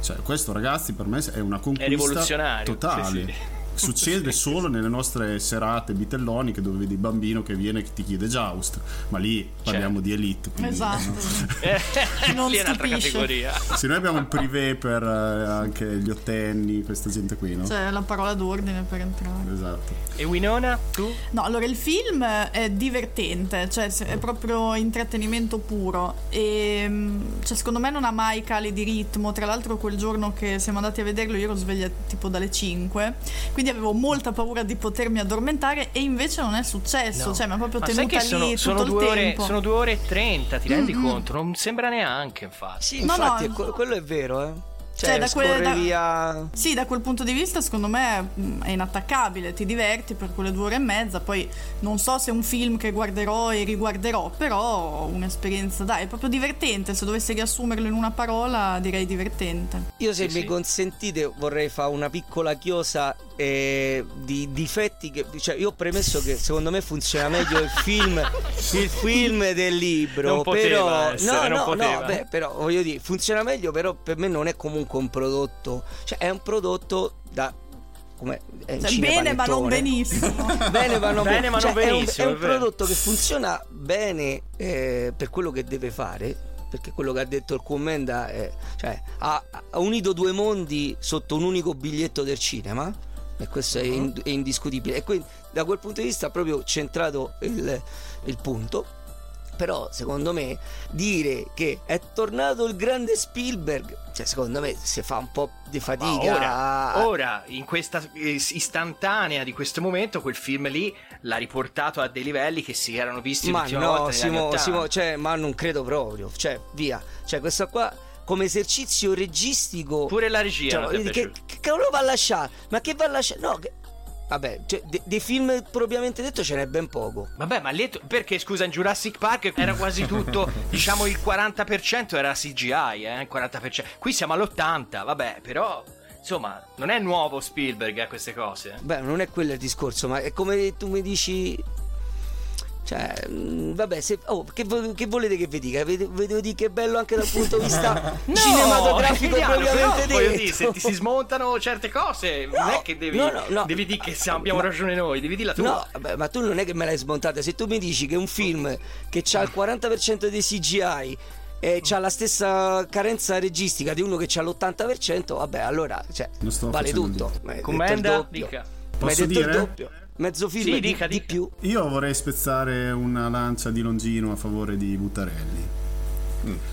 Cioè, questo ragazzi per me è una conquista rivoluzionario, totale. sì, sì. Succede solo nelle nostre serate bitelloniche dove vedi il bambino che viene e che ti chiede Joust, ma lì parliamo di elite. quindi- Esatto. non Lì è un'altra stupisce. categoria. Sì, noi abbiamo il privé per eh, anche gli ottenni, questa gente qui, no? C'è la parola d'ordine per entrare. Esatto. E Winona, tu? No, allora il film è divertente, cioè è proprio intrattenimento puro e mm, cioè, secondo me non ha mai cali di ritmo, tra l'altro quel giorno che siamo andati a vederlo io ero sveglia tipo dalle 5, quindi avevo molta paura di potermi addormentare e invece non è successo, No. cioè mi ha proprio Ma tenuta sono, lì sono tutto il due ore, tempo. sono due ore e trenta, ti rendi Mm-mm. conto? Non sembra neanche, infatti. Sì, No, infatti, no. que- quello è vero, eh. Cioè, Cioè, da scorre da- via... Sì, da quel punto di vista secondo me mm, è inattaccabile, ti diverti per quelle due ore e mezza, poi non so se è un film che guarderò e riguarderò, però un'esperienza, dai, è proprio divertente, se dovessi riassumerlo in una parola direi divertente. Io se mi consentite vorrei fare una piccola chiosa eh, di difetti che cioè io ho premesso che secondo me funziona meglio il film il film del libro Non però essere, no non no poteva. no beh, però voglio dire funziona meglio però per me non è comunque un prodotto cioè è un prodotto da come è un Cioè, bene ma non benissimo. bene ma non, Bene, ma cioè, non è un- benissimo, è un, è vero. prodotto che funziona bene eh, per quello che deve fare perché quello che ha detto il commenda è cioè, ha, ha unito due mondi sotto un unico biglietto del cinema e questo è, in- è indiscutibile e quindi da quel punto di vista ha proprio centrato il, il punto però secondo me dire che è tornato il grande Spielberg cioè secondo me si fa un po' di fatica ora, ora, in questa istantanea di questo momento, quel film lì l'ha riportato a dei livelli che si erano visti Ma l'ultima no, Simo, 80. Simo, cioè, ma non credo proprio. Cioè, via. Cioè, questa qua come esercizio registico. Pure la regia Cioè, che, che cavolo va a lasciare? Ma che va a lasciare? No, che- Vabbè, cioè, de- dei film propriamente detto ce n'è ben poco. Vabbè, ma lì perché scusa, in Jurassic Park era quasi tutto, diciamo il 40% era CGI, eh, il 40%. Qui siamo all'80, vabbè, però insomma, non è nuovo Spielberg a queste cose. eh. Beh, non è quello il discorso, ma è come tu mi dici. Cioè, mm, vabbè, se, oh, che, che volete che vi dica? Vedo, di che è bello anche dal punto di vista No, cinematografico Emiliano, propriamente però, detto. dire, se ti si smontano certe cose, non è che devi, no, no, no. devi dire che siamo- abbiamo Ma- ragione noi, devi dirla tu. No, vabbè, ma tu non è che me l'hai smontata. Se tu mi dici che un film che ha il 40% dei CGI e ha la stessa carenza registica di uno che ha l'80%, vabbè, allora cioè, vale tutto. dire. Commenda, dica. Posso detto il dire? doppio. Mezzo film Sì, di, dica, di dica. più. Io vorrei spezzare una lancia di Longino a favore di Buttarelli.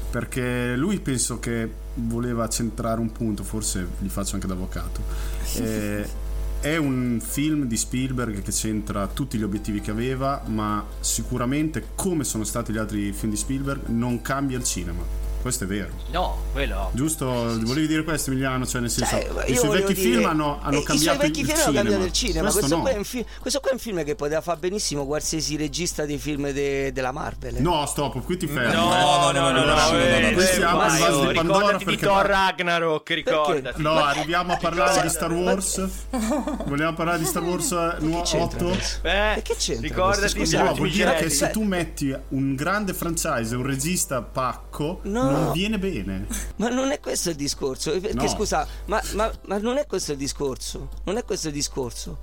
Perché lui penso che voleva centrare un punto, forse gli faccio anche da avvocato. Eh, è un film di Spielberg che centra tutti gli obiettivi che aveva, ma sicuramente, come sono stati gli altri film di Spielberg, non cambia il cinema. Questo è vero. No, quello. Giusto? Volevi dire questo, Emiliano? Cioè, nel senso, Cioè, i suoi vecchi dire- film hanno, hanno eh, cambiato I suoi vecchi il film cinema. hanno cambiato il cinema. Questo, Questo, no. qua è un film, questo qua è un film che poteva fare benissimo qualsiasi regista dei film de- della Marvel. eh. No, stop, qui ti fermo. No, eh. no, no, no, no, Allora, no, eh, siamo al vaso di Pandora perché Thor Ragnarok, ricordati. No, arriviamo a parlare di Star Wars. Vogliamo parlare di Star Wars eh, nu- 8? Eh, che c'entra ricordati No, vuol dire che Jedi. se tu metti un grande franchise e un regista pacco, No. Non viene bene. Ma non è questo il discorso. eh, Perché No. scusa, ma, ma- ma non è questo il discorso. Non è questo il discorso.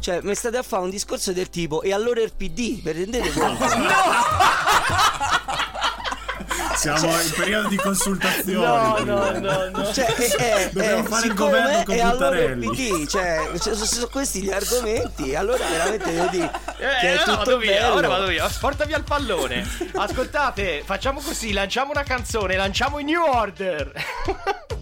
Cioè, mi state a fare un discorso del tipo e allora il PD, vi rendete conto? Siamo in periodo di consultazioni. No, no, no, no. Cioè, eh, eh, Dobbiamo eh, fare il siccome governo con e allora Buttarelli. PD, cioè, cioè, sono, sono questi gli argomenti. Allora veramente devo dire che Eh, è no, tutto vado via, bello. ora vado via. Porta via il pallone. Ascoltate, facciamo così, lanciamo una canzone, lanciamo i New Order.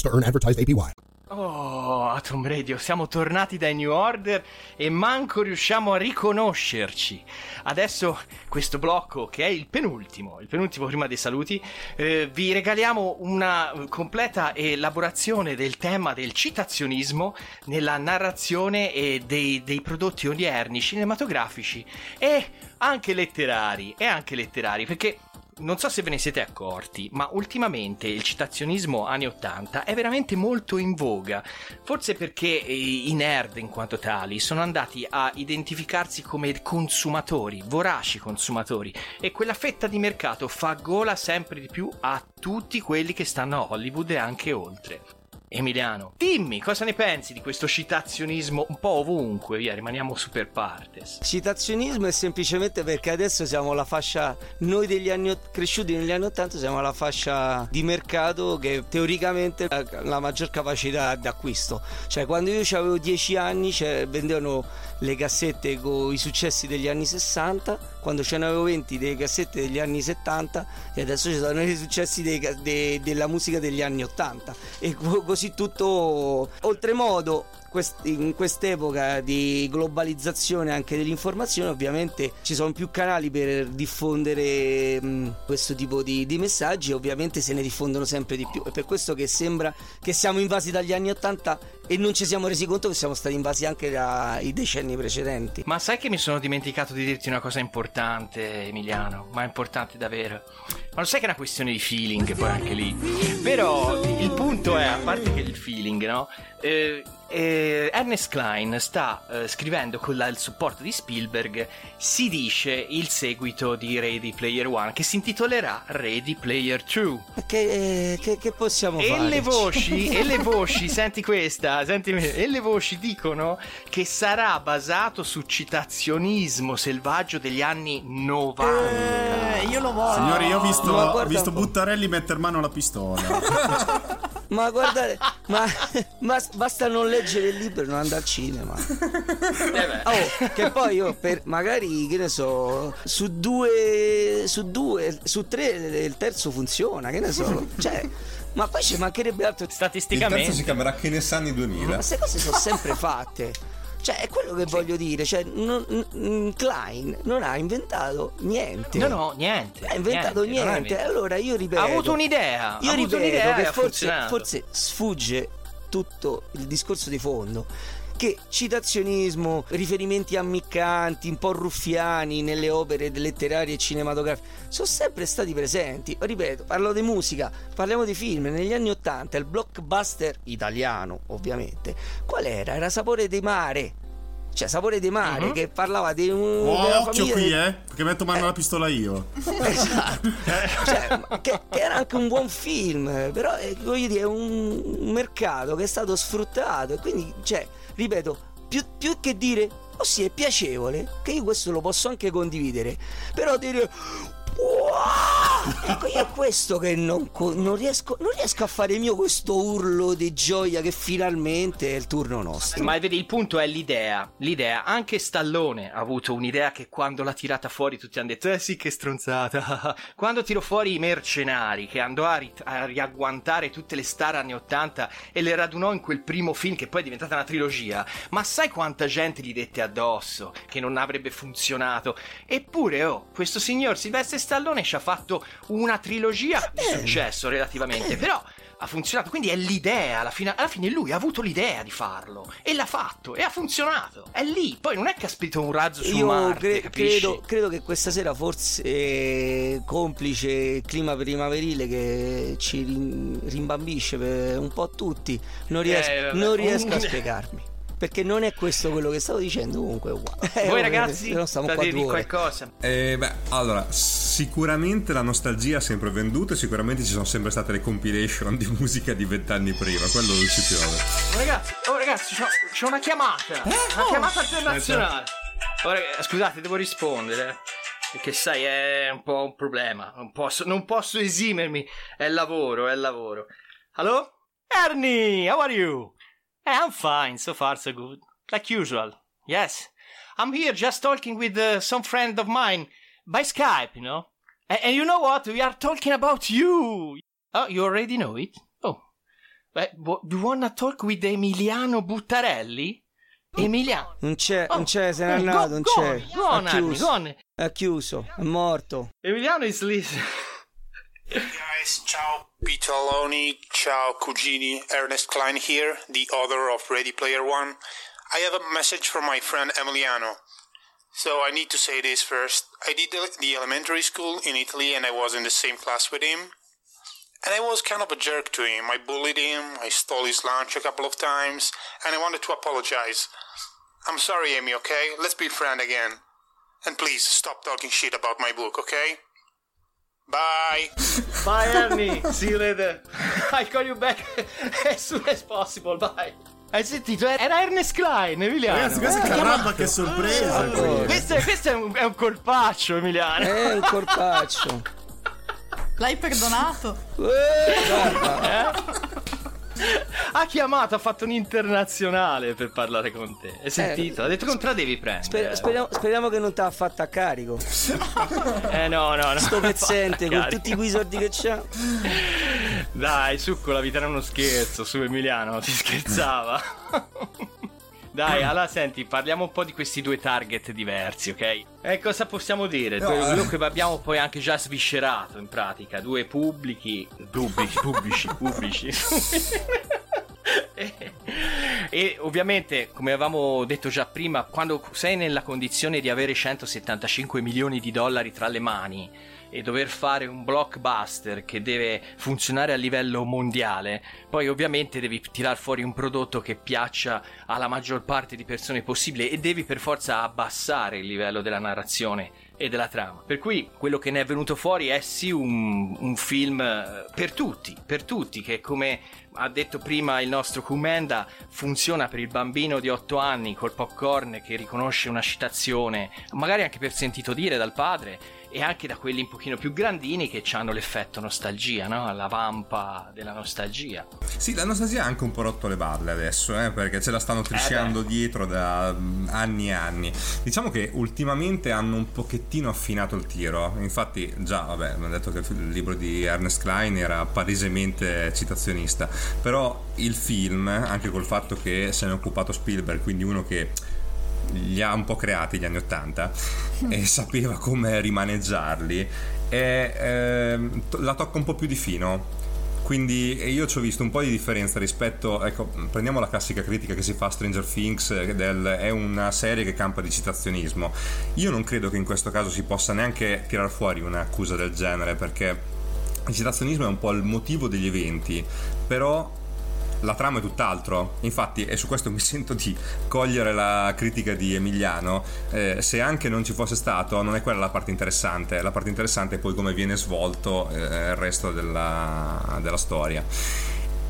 to earn advertised APY. Oh, Atom Radio, siamo tornati dai New Order e manco riusciamo a riconoscerci. Adesso questo blocco, che è il penultimo, il penultimo prima dei saluti, eh, vi regaliamo una completa elaborazione del tema del citazionismo nella narrazione e dei, dei prodotti odierni cinematografici e anche letterari, e anche letterari, perché non so se ve ne siete accorti, ma ultimamente il citazionismo anni 80 è veramente molto in voga. Forse perché i nerd, in quanto tali, sono andati a identificarsi come consumatori, voraci consumatori, e quella fetta di mercato fa gola sempre di più a tutti quelli che stanno a Hollywood e anche oltre. Emiliano, dimmi cosa ne pensi di questo citazionismo un po' ovunque, via, rimaniamo super partes. Citazionismo è semplicemente perché adesso siamo la fascia, noi degli anni cresciuti negli anni 80 siamo la fascia di mercato che teoricamente ha la maggior capacità d'acquisto. Cioè quando io avevo 10 anni cioè, vendevano le cassette con i successi degli anni 60, quando ce ne avevo 20 delle cassette degli anni 70 e adesso ci sono i successi dei de- della musica degli anni 80 e co- così tutto oltremodo quest- in quest'epoca di globalizzazione anche dell'informazione ovviamente ci sono più canali per diffondere mh, questo tipo di, di messaggi ovviamente se ne diffondono sempre di più è per questo che sembra che siamo invasi dagli anni 80 e non ci siamo resi conto che siamo stati invasi anche dai decenni precedenti Ma sai che mi sono dimenticato di dirti una cosa importante, Emiliano? Ma importante davvero. Ma lo sai che è una questione di feeling, poi anche lì. Però il punto è, a parte che il feeling, no? Eh, eh, Ernest Klein sta eh, scrivendo con la- il supporto di Spielberg, si dice il seguito di Ready Player One, che si intitolerà Ready Player 2. che, che- che possiamo E fare? le voci, e le voci, senti questa, senti, e le voci dicono che sarà basato su citazionismo selvaggio degli anni 90. Eh, io lo voglio. Signori, io ho visto, ho visto. Buttarelli mettere mano alla pistola. Ma guardate, ma, ma basta non leggere il libro e non andare al cinema. Oh, che poi io per magari che ne so, su due, su due, su tre il terzo funziona, che ne so. Cioè, ma poi ci mancherebbe altro. Il terzo si chiamerà Che ne sanni 2000. Ma queste cose sono sempre fatte. Cioè, è quello che voglio dire. Cioè, non- mm, Klein non ha inventato niente. No, no, niente. Ha inventato niente, niente. Allora io ripeto. Ha avuto un'idea, Io ha avuto ripeto un'idea che forse, forse sfugge tutto il discorso di fondo. Che citazionismo, riferimenti ammiccanti, un po' ruffiani nelle opere letterarie e cinematografiche sono sempre stati presenti. Ripeto, parlo di musica, parliamo di film. Negli anni Ottanta il blockbuster italiano, ovviamente, qual era? Era Sapore di mare. Cioè, Sapore di mare, Mhm. che parlava di un. Oh, occhio qui, di- eh, perché metto mano alla pistola io. Esatto. Cioè, che, che era anche un buon film, però eh, voglio dire, è un, mercato che è stato sfruttato e quindi, cioè, ripeto, più, più che dire, oh sì, è piacevole, che io questo lo posso anche condividere, però dire... Ecco, io è questo che non, non riesco, non riesco a fare mio questo urlo di gioia che finalmente è il turno nostro. Ma vedi, il punto è l'idea. L'idea, anche Stallone ha avuto un'idea che quando l'ha tirata fuori tutti hanno detto: Eh sì, che stronzata. quando tirò fuori i mercenari, che andò a, ri- a riagguantare tutte le star anni 80 e le radunò in quel primo film che poi è diventata una trilogia. Ma sai quanta gente gli dette addosso che non avrebbe funzionato? Eppure, oh, questo signor Silvestre Stallone ci ha fatto una trilogia di successo relativamente. Però ha funzionato, quindi è l'idea, alla fine, alla fine lui ha avuto l'idea di farlo e l'ha fatto e ha funzionato. È lì, poi non è che ha spedito un razzo su Io Marte, cre- credo, credo che questa sera forse eh, complice il clima primaverile che ci rim- rimbambisce per un po' tutti, non riesco, Eh, non riesco a spiegarmi. Perché non è questo quello che stavo dicendo, comunque uguale. Eh, Voi oh, ragazzi, se no stiamo qua due qualcosa. Eh, beh, allora, sicuramente la nostalgia ha sempre venduto e sicuramente ci sono sempre state le compilation di musica di vent'anni prima, quello non ci piove. Oh, ragazzi, oh ragazzi, c'ho, c'ho una chiamata. Una chiamata internazionale. Oh, ragazzi, scusate, devo rispondere. Perché sai, è un po' un problema. Non posso, non posso esimermi. È lavoro, è lavoro. Hello? Ernie, how are you? Eh, I'm fine, so far so good. Like usual. Yes. I'm here just talking with uh, some friend of mine by Skype, you know? And, and you know what? We are talking about you. Oh, you already know it? Oh. Beh, bo- do you wanna talk with Emiliano Buttarelli? Emiliano. Non c'è, non c'è, se n'è andato, go- non go c'è. on, go on, è Armi, chiuso. go on. È chiuso, è morto. Emiliano is listening. Guys, ciao Pitaloni, ciao Cugini, Ernest Klein here, the author of Ready Player One. I have a message from my friend Emiliano. So I need to say this first. I did the, elementary school in Italy and I was in the same class with him. And I was kind of a jerk to him. I bullied him, I stole his lunch a couple of times, and I wanted to apologize. I'm sorry, Amy, okay? Let's be friends again. And please stop talking shit about my book, okay? Bye. Bye, Ernie. See you later. I'll call you back as soon as possible. Bye. Hai sentito? Era Ernest Klein, Emiliano. Ragazzi, questa Eh, è caramba, che sorpresa! qui. Questo, è, questo è, un, è un colpaccio, Emiliano. È un colpaccio. L'hai perdonato? Ha chiamato, ha fatto un internazionale per parlare con te. Hai sentito? ha detto la devi prendere. Sper- speriamo, speriamo che non te l'ha fatta a carico. Eh no, no, no. Sto pezzente con tutti quei soldi che c'ha. Dai, su con la vita era uno scherzo, su Emiliano, si scherzava. Dai, allora senti, parliamo un po' di questi due target diversi, ok? E cosa possiamo dire? No, Quello eh. che abbiamo poi anche già sviscerato in pratica, due pubblici, pubblici, pubblici, pubblici. e, ovviamente, come avevamo detto già prima, quando sei nella condizione di avere 175 milioni di dollari tra le mani e dover fare un blockbuster che deve funzionare a livello mondiale, poi ovviamente devi tirar fuori un prodotto che piaccia alla maggior parte di persone possibile e devi per forza abbassare il livello della narrazione e della trama. Per cui quello che ne è venuto fuori è sì un, un film eh, per tutti, per tutti, che come ha detto prima il nostro Kumenda funziona per il bambino di 8 anni col popcorn che riconosce una citazione, magari anche per sentito dire dal padre e anche da quelli un pochino più grandini che hanno l'effetto nostalgia, no? La vampa della nostalgia. Sì, la nostalgia ha anche un po' rotto le balle adesso, eh, perché ce la stanno trisciando dietro da mm, anni e anni. Diciamo che ultimamente hanno un pochettino affinato il tiro. Infatti, già, vabbè, abbiamo detto che il libro di Ernest Klein era palesemente citazionista. Però il film, anche col fatto che se ne è occupato Spielberg, quindi uno che li ha un po' creati gli anni 80 e sapeva come rimaneggiarli. E ehm, la tocca un po' più di fino. Quindi io ci ho visto un po' di differenza rispetto ecco prendiamo la classica critica che si fa a Stranger Things eh, del, è una serie che campa di citazionismo. Io non credo che in questo caso si possa neanche tirar fuori un'accusa del genere perché il citazionismo è un po' il motivo degli eventi però la trama è tutt'altro. Infatti, e su questo mi sento di cogliere la critica di Emiliano. eh, se anche non ci fosse stato, non è quella la parte interessante. La parte interessante è poi come viene svolto eh, il resto della, della storia.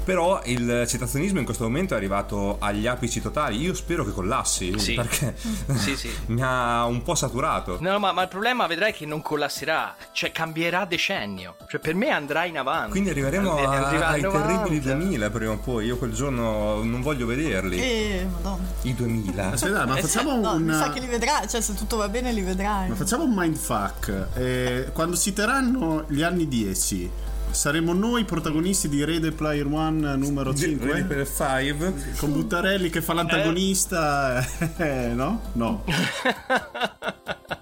Però il citazionismo in questo momento è arrivato agli apici totali. Io spero che collassi Sì. perché Sì, sì. mi ha un po' saturato. No, ma, ma il problema vedrai che non collasserà, cioè cambierà decennio. Cioè per me andrà in avanti. Quindi arriveremo Arri- a- arriva ai 90. terribili 2000 prima o poi. Io quel giorno non voglio vederli. Eh, madonna. I 2000. Aspetta, ma Eh, facciamo no, un. mi sa che li vedrai, cioè se tutto va bene li vedrai. Ma facciamo un mindfuck. Eh, quando citeranno gli anni 10, saremo noi protagonisti di Ready Player One numero 5? Ready Player 5? Con Buttarelli che fa l'antagonista, eh, no? No.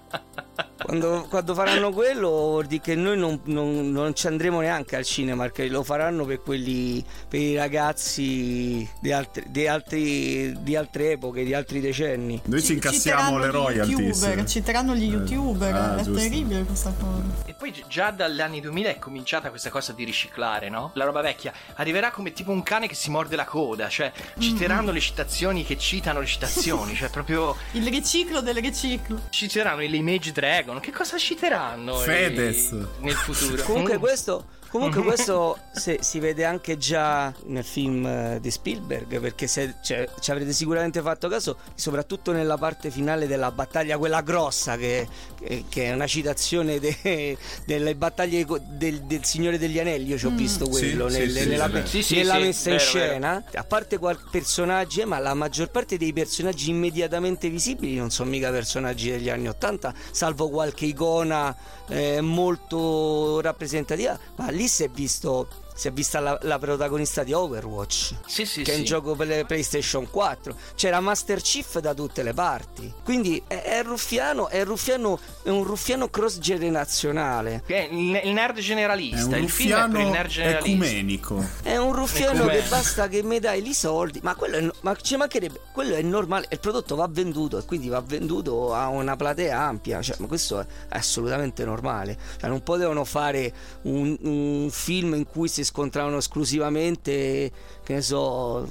Quando, quando faranno quello vuol dire che noi non, non- non ci andremo neanche al cinema perché lo faranno per quelli per i ragazzi di, altri- di altri- di altre epoche, di altri decenni. Noi ci incassiamo le royalties. youtuber, citeranno gli youtuber, Ah, è giusto. terribile questa cosa. E poi gi- già dagli anni 2000 è cominciata questa cosa di riciclare, no? La roba vecchia arriverà come tipo un cane che si morde la coda, cioè citeranno le citazioni che citano le citazioni, cioè proprio Il riciclo del riciclo. citeranno l'Image Dragon, che cosa citeranno? eh, Fedez. nel futuro? Comunque questo, comunque questo se- si vede anche già nel film eh, di Spielberg perché se, cioè, ci avrete sicuramente fatto caso soprattutto nella parte finale della battaglia quella grossa che, che- che è una citazione de- delle battaglie del, del Signore degli Anelli. Io ci ho visto quello Sì, nel- sì, sì, nella, sì, messa in vero, vero. scena. A parte qualche personaggio ma la maggior parte dei personaggi immediatamente visibili non sono mica personaggi degli anni 80 salvo qualche icona eh, molto rappresentativa ma lì si è visto si è vista la, la protagonista di Overwatch Sì, sì, che è un gioco per le PlayStation 4 c'era Master Chief da tutte le parti quindi è, è ruffiano è ruffiano è un ruffiano cross generazionale è il il nerd È generalista, un il film è per il ruffiano nerd generalista. ecumenico. È un ruffiano Com'è? che basta che mi dai i soldi, ma quello è, ma ci mancherebbe, quello è normale, il prodotto va venduto e quindi va venduto a una platea ampia, cioè, ma questo è assolutamente normale. Cioè, non potevano fare un, un film in cui si scontravano esclusivamente, che ne so,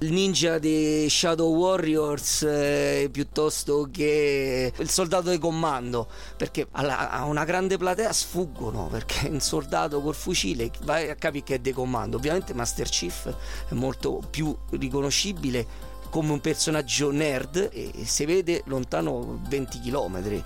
il ninja di Shadow Warriors eh, piuttosto che il soldato di comando, perché alla- a una grande platea sfuggono, perché un soldato col fucile vai a capire che è di comando. Ovviamente Master Chief è molto più riconoscibile come un personaggio nerd e si vede lontano 20 km,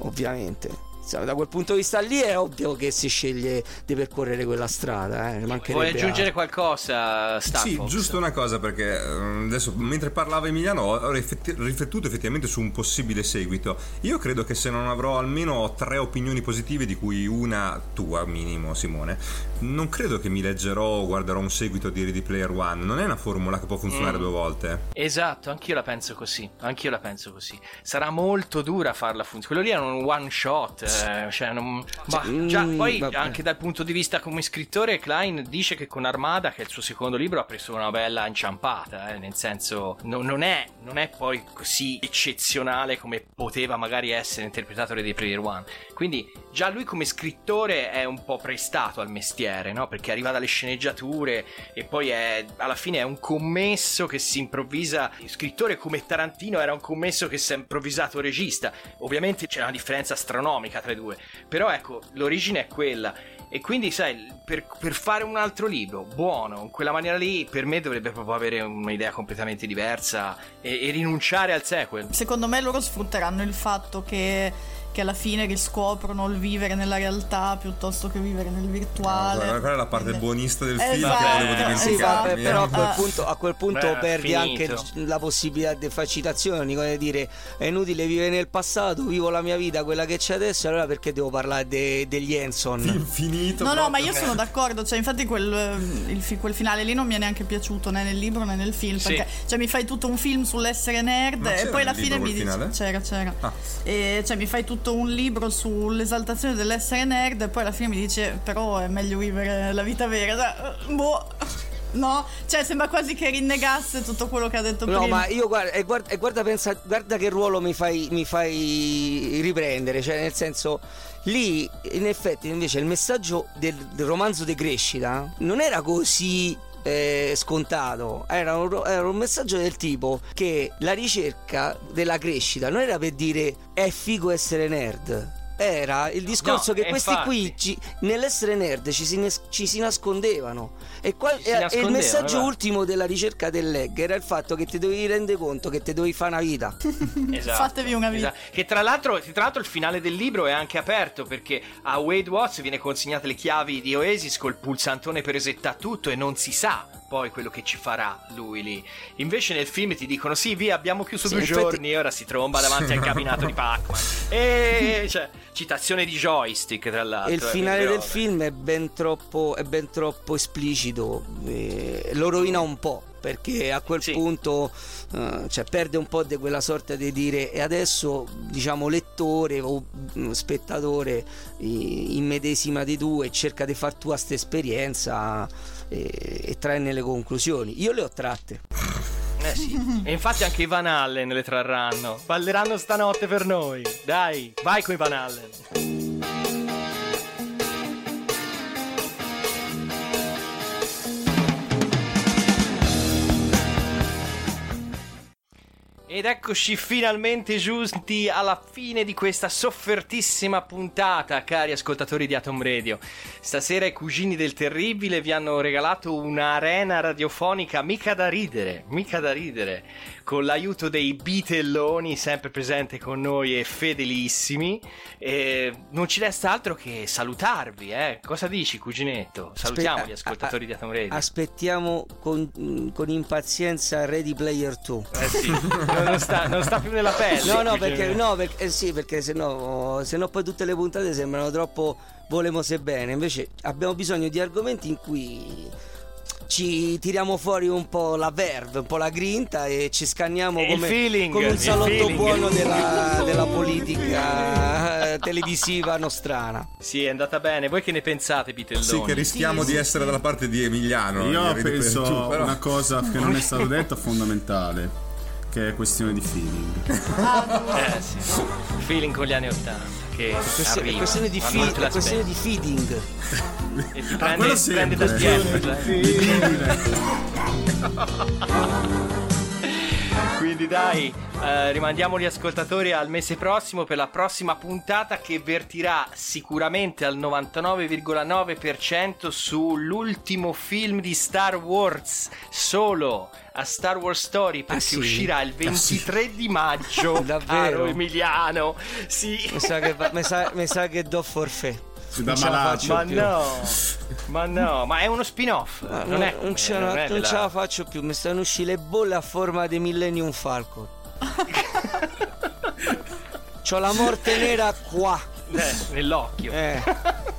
ovviamente. Insomma, Da quel punto di vista lì è ovvio che si sceglie di percorrere quella strada. Eh. mancherebbe Vuoi aggiungere altro. qualcosa, Star Sì, Fox? giusto una cosa perché eh, adesso mentre parlava Emiliano ho rifletti- riflettuto effettivamente su un possibile seguito. Io credo che se non avrò almeno tre opinioni positive, di cui una tua minimo Simone, non credo che mi leggerò o guarderò un seguito di Ready Player One. Non è una formula che può funzionare Mm. due volte. Esatto, anch'io la penso così. Anch'io la penso così. Sarà molto dura farla funzionare. Quello lì era un one shot. eh, cioè, non- bah, già, Mm, poi vabbè. anche dal punto di vista come scrittore, Klein dice che con Armada, che è il suo secondo libro, ha preso una bella inciampata. eh, nel senso, no- non, è, non è poi così eccezionale come poteva magari essere interpretato Ready Player One. Quindi, già lui come scrittore è un po' prestato al mestiere, no? Perché arriva dalle sceneggiature e poi è, alla fine è un commesso che si improvvisa. Scrittore come Tarantino era un commesso che si è improvvisato regista. Ovviamente c'è una differenza astronomica tra i due, però ecco, l'origine è quella. E quindi, sai, per, per fare un altro libro buono, in quella maniera lì, per me dovrebbe proprio avere un'idea completamente diversa e, e rinunciare al sequel. Secondo me loro sfrutteranno il fatto che, che alla fine riscoprono il vivere nella realtà piuttosto che vivere nel virtuale. Quella, quella è la parte buonista del film Esatto, che volevo Sì, dimenticarmi. vabbè, però a quel Ah. punto, a quel punto Beh, perdi finito. anche la possibilità di fare citazioni, come dire è inutile vivere nel passato, vivo la mia vita, quella che c'è adesso, allora perché devo parlare de- degli Enson? Infinito. No, no, ma proprio. io sono d'accordo. Cioè, infatti, quel, eh, il fi- quel finale lì non mi è neanche piaciuto né nel libro né nel film. Sì. Perché cioè, mi fai tutto un film sull'essere nerd Ma e poi alla fine mi dici. C'era, c'era. Ah. E, cioè, mi fai tutto un libro sull'esaltazione dell'essere nerd e poi alla fine mi dice: Però è meglio vivere la vita vera. Cioè, boh. No, cioè sembra quasi che rinnegasse tutto quello che ha detto No, prima. ma io guarda, e guarda, e guarda, pensa, guarda che ruolo mi fai, mi fai riprendere, cioè nel senso lì in effetti invece il messaggio del, del romanzo di crescita non era così eh, scontato, era un, era un messaggio del tipo che la ricerca della crescita non era per dire è figo essere nerd. Era il discorso No, che questi infatti. qui ci- nell'essere nerd ci si, ci si nascondevano. E, qua- Ci si e- e il messaggio esatto. ultimo della ricerca del leg era il fatto che ti dovevi rendere conto che ti dovevi fare una vita. Esatto, Fatevi una vita. esatto. Che tra l'altro, tra l'altro il finale del libro è anche aperto perché a Wade Watts viene consegnate le chiavi di Oasis col pulsantone per resettare tutto e non si sa poi quello che ci farà lui lì. Invece nel film ti dicono sì, via, abbiamo chiuso Sì, due infatti- giorni e ora si tromba davanti al cabinato di Pac-Man. E cioè, citazione di joystick tra l'altro. e il eh, finale del film è ben troppo, è ben troppo esplicito, eh, lo rovina un po'. Perché a quel punto eh, cioè, perde un po' di quella sorta di dire e adesso diciamo lettore o mm, spettatore i- immedesima di tu e cerca di far tua sta esperienza e, e trae le conclusioni. Io le ho tratte. Eh sì. E infatti anche i Van Allen le trarranno. Balleranno stanotte per noi. Dai, vai con i Van Allen. Ed eccoci finalmente giunti alla fine di questa soffertissima puntata, cari ascoltatori di Atom Radio. Stasera i cugini del terribile vi hanno regalato un'arena radiofonica mica da ridere, mica da ridere, con l'aiuto dei bitelloni sempre presente con noi e fedelissimi. E non ci resta altro che salutarvi, eh. Cosa dici, cuginetto? Salutiamo Aspe- gli ascoltatori di Atom Radio. Aspettiamo con, con impazienza Ready Player 2. Eh sì, non, sta, non sta più nella pelle. No, no, perché, no, perché, eh sì, perché sennò, sennò poi tutte le puntate sembrano troppo volemose bene. Invece abbiamo bisogno di argomenti in cui ci tiriamo fuori un po' la verve, un po' la grinta e ci scanniamo come, feeling, come un salotto feeling. buono della, della politica eh, televisiva nostrana. Sì, è andata bene. Voi che ne pensate, Pitelloni? Sì, che rischiamo di essere dalla parte di Emiliano. Io penso tu, però- una cosa che non è stata detta fondamentale, che è questione di feeling. Eh sì. Feeling con gli anni 80 che È questione, arriva, è questione di, fi- è questione di feeding. E ti Ah, prende, ti prende sempre. da spietto, Quindi dai, eh, rimandiamo gli ascoltatori al mese prossimo per la prossima puntata che vertirà sicuramente al 99,9% sull'ultimo film di Star Wars, solo a Star Wars Story, perché Ah, sì? uscirà il 23 di maggio. Davvero? Caro Emiliano, sì. Mi sa che, va- mi sa, mi sa che do forfè. Malato. Ma più. no, ma no, ma è uno spin-off. Ah, non, è, non ce, non non ce la faccio più, mi stanno uscendo le bolle a forma di Millennium Falcon. C'ho la morte nera qua. Eh, nell'occhio. Eh,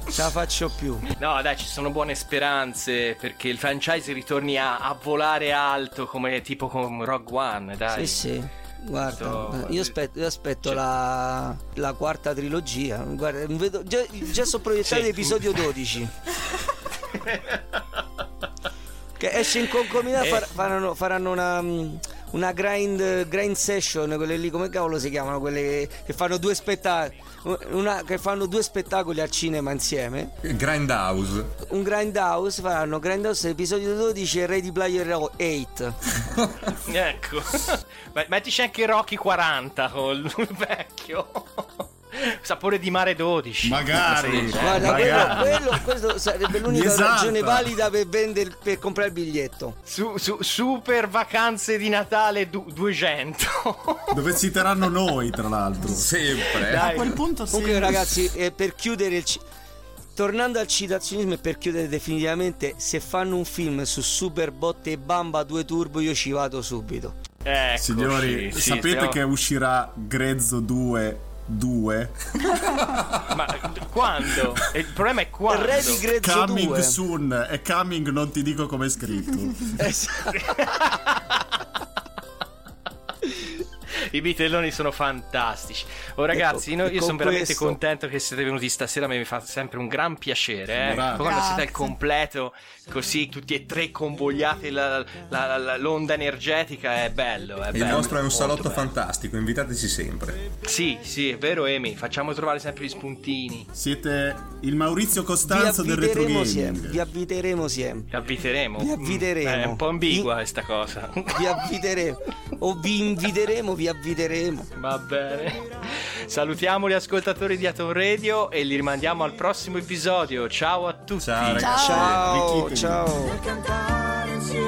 ce la faccio più. No, dai, ci sono buone speranze perché il franchise ritorni a, a volare alto come tipo con Rogue One, dai. Sì, sì. Guarda, Sto- io aspetto, io aspetto Cioè- la, la quarta trilogia. Guarda, vedo- già, già sono proiettato l'episodio 12. che esce in concomitanza, Eh. far- faranno, faranno una, mm, una grind, grind session, quelle lì, come cavolo si chiamano? Quelle che fanno due spettacoli. Una, che fanno due spettacoli al cinema insieme. Grindhouse. Un Grindhouse faranno Grindhouse episodio 12 e Ready Player 8. Ecco. Mettici anche Rocky 40 col vecchio. Sapore di mare 12. Magari. Sì, Guarda, quello, magari. quello- questo sarebbe l'unica Esatto. ragione valida per, vendere, per comprare il biglietto. Su, su- super vacanze di Natale du- 200. Dove citeranno noi, tra l'altro. Sempre. A quel punto sì. Comunque, ragazzi, eh, per chiudere il. ci- Tornando al citazionismo e per chiudere definitivamente, se fanno un film su Super Botte e Bamba 2 Turbo, io ci vado subito. Eccoci, Signori, sì, sapete stiamo- che uscirà Grezzo 2 2? Ma quando? Il problema è quando. Ready Grezzo Coming 2. soon. E coming non ti dico come è scritto. I bitelloni sono fantastici. Oh, ragazzi, Ecco, no- io sono veramente questo- contento che siete venuti stasera. Mi fa sempre un gran piacere. Eh? Grazie. Quando siete al completo, così tutti e tre convogliati la- la- la- l'onda energetica, è bello. È Il bello, nostro è un salotto bello. fantastico, invitateci sempre. Sì, sì, è vero, Emi. Facciamo trovare sempre gli spuntini. Siete il Maurizio Vi Costanzo del retro gaming. sempre. Vi avviteremo sempre. Vi avviteremo. Vi avviteremo. Mm, È un po' ambigua questa cosa. Vi avviteremo. o vi inviteremo, vi avviteremo. Va bene. Salutiamo gli ascoltatori di Atom Radio e li rimandiamo al prossimo episodio. Ciao a tutti. Ciao, ragazzi. Ciao, Arricchitevi. ciao.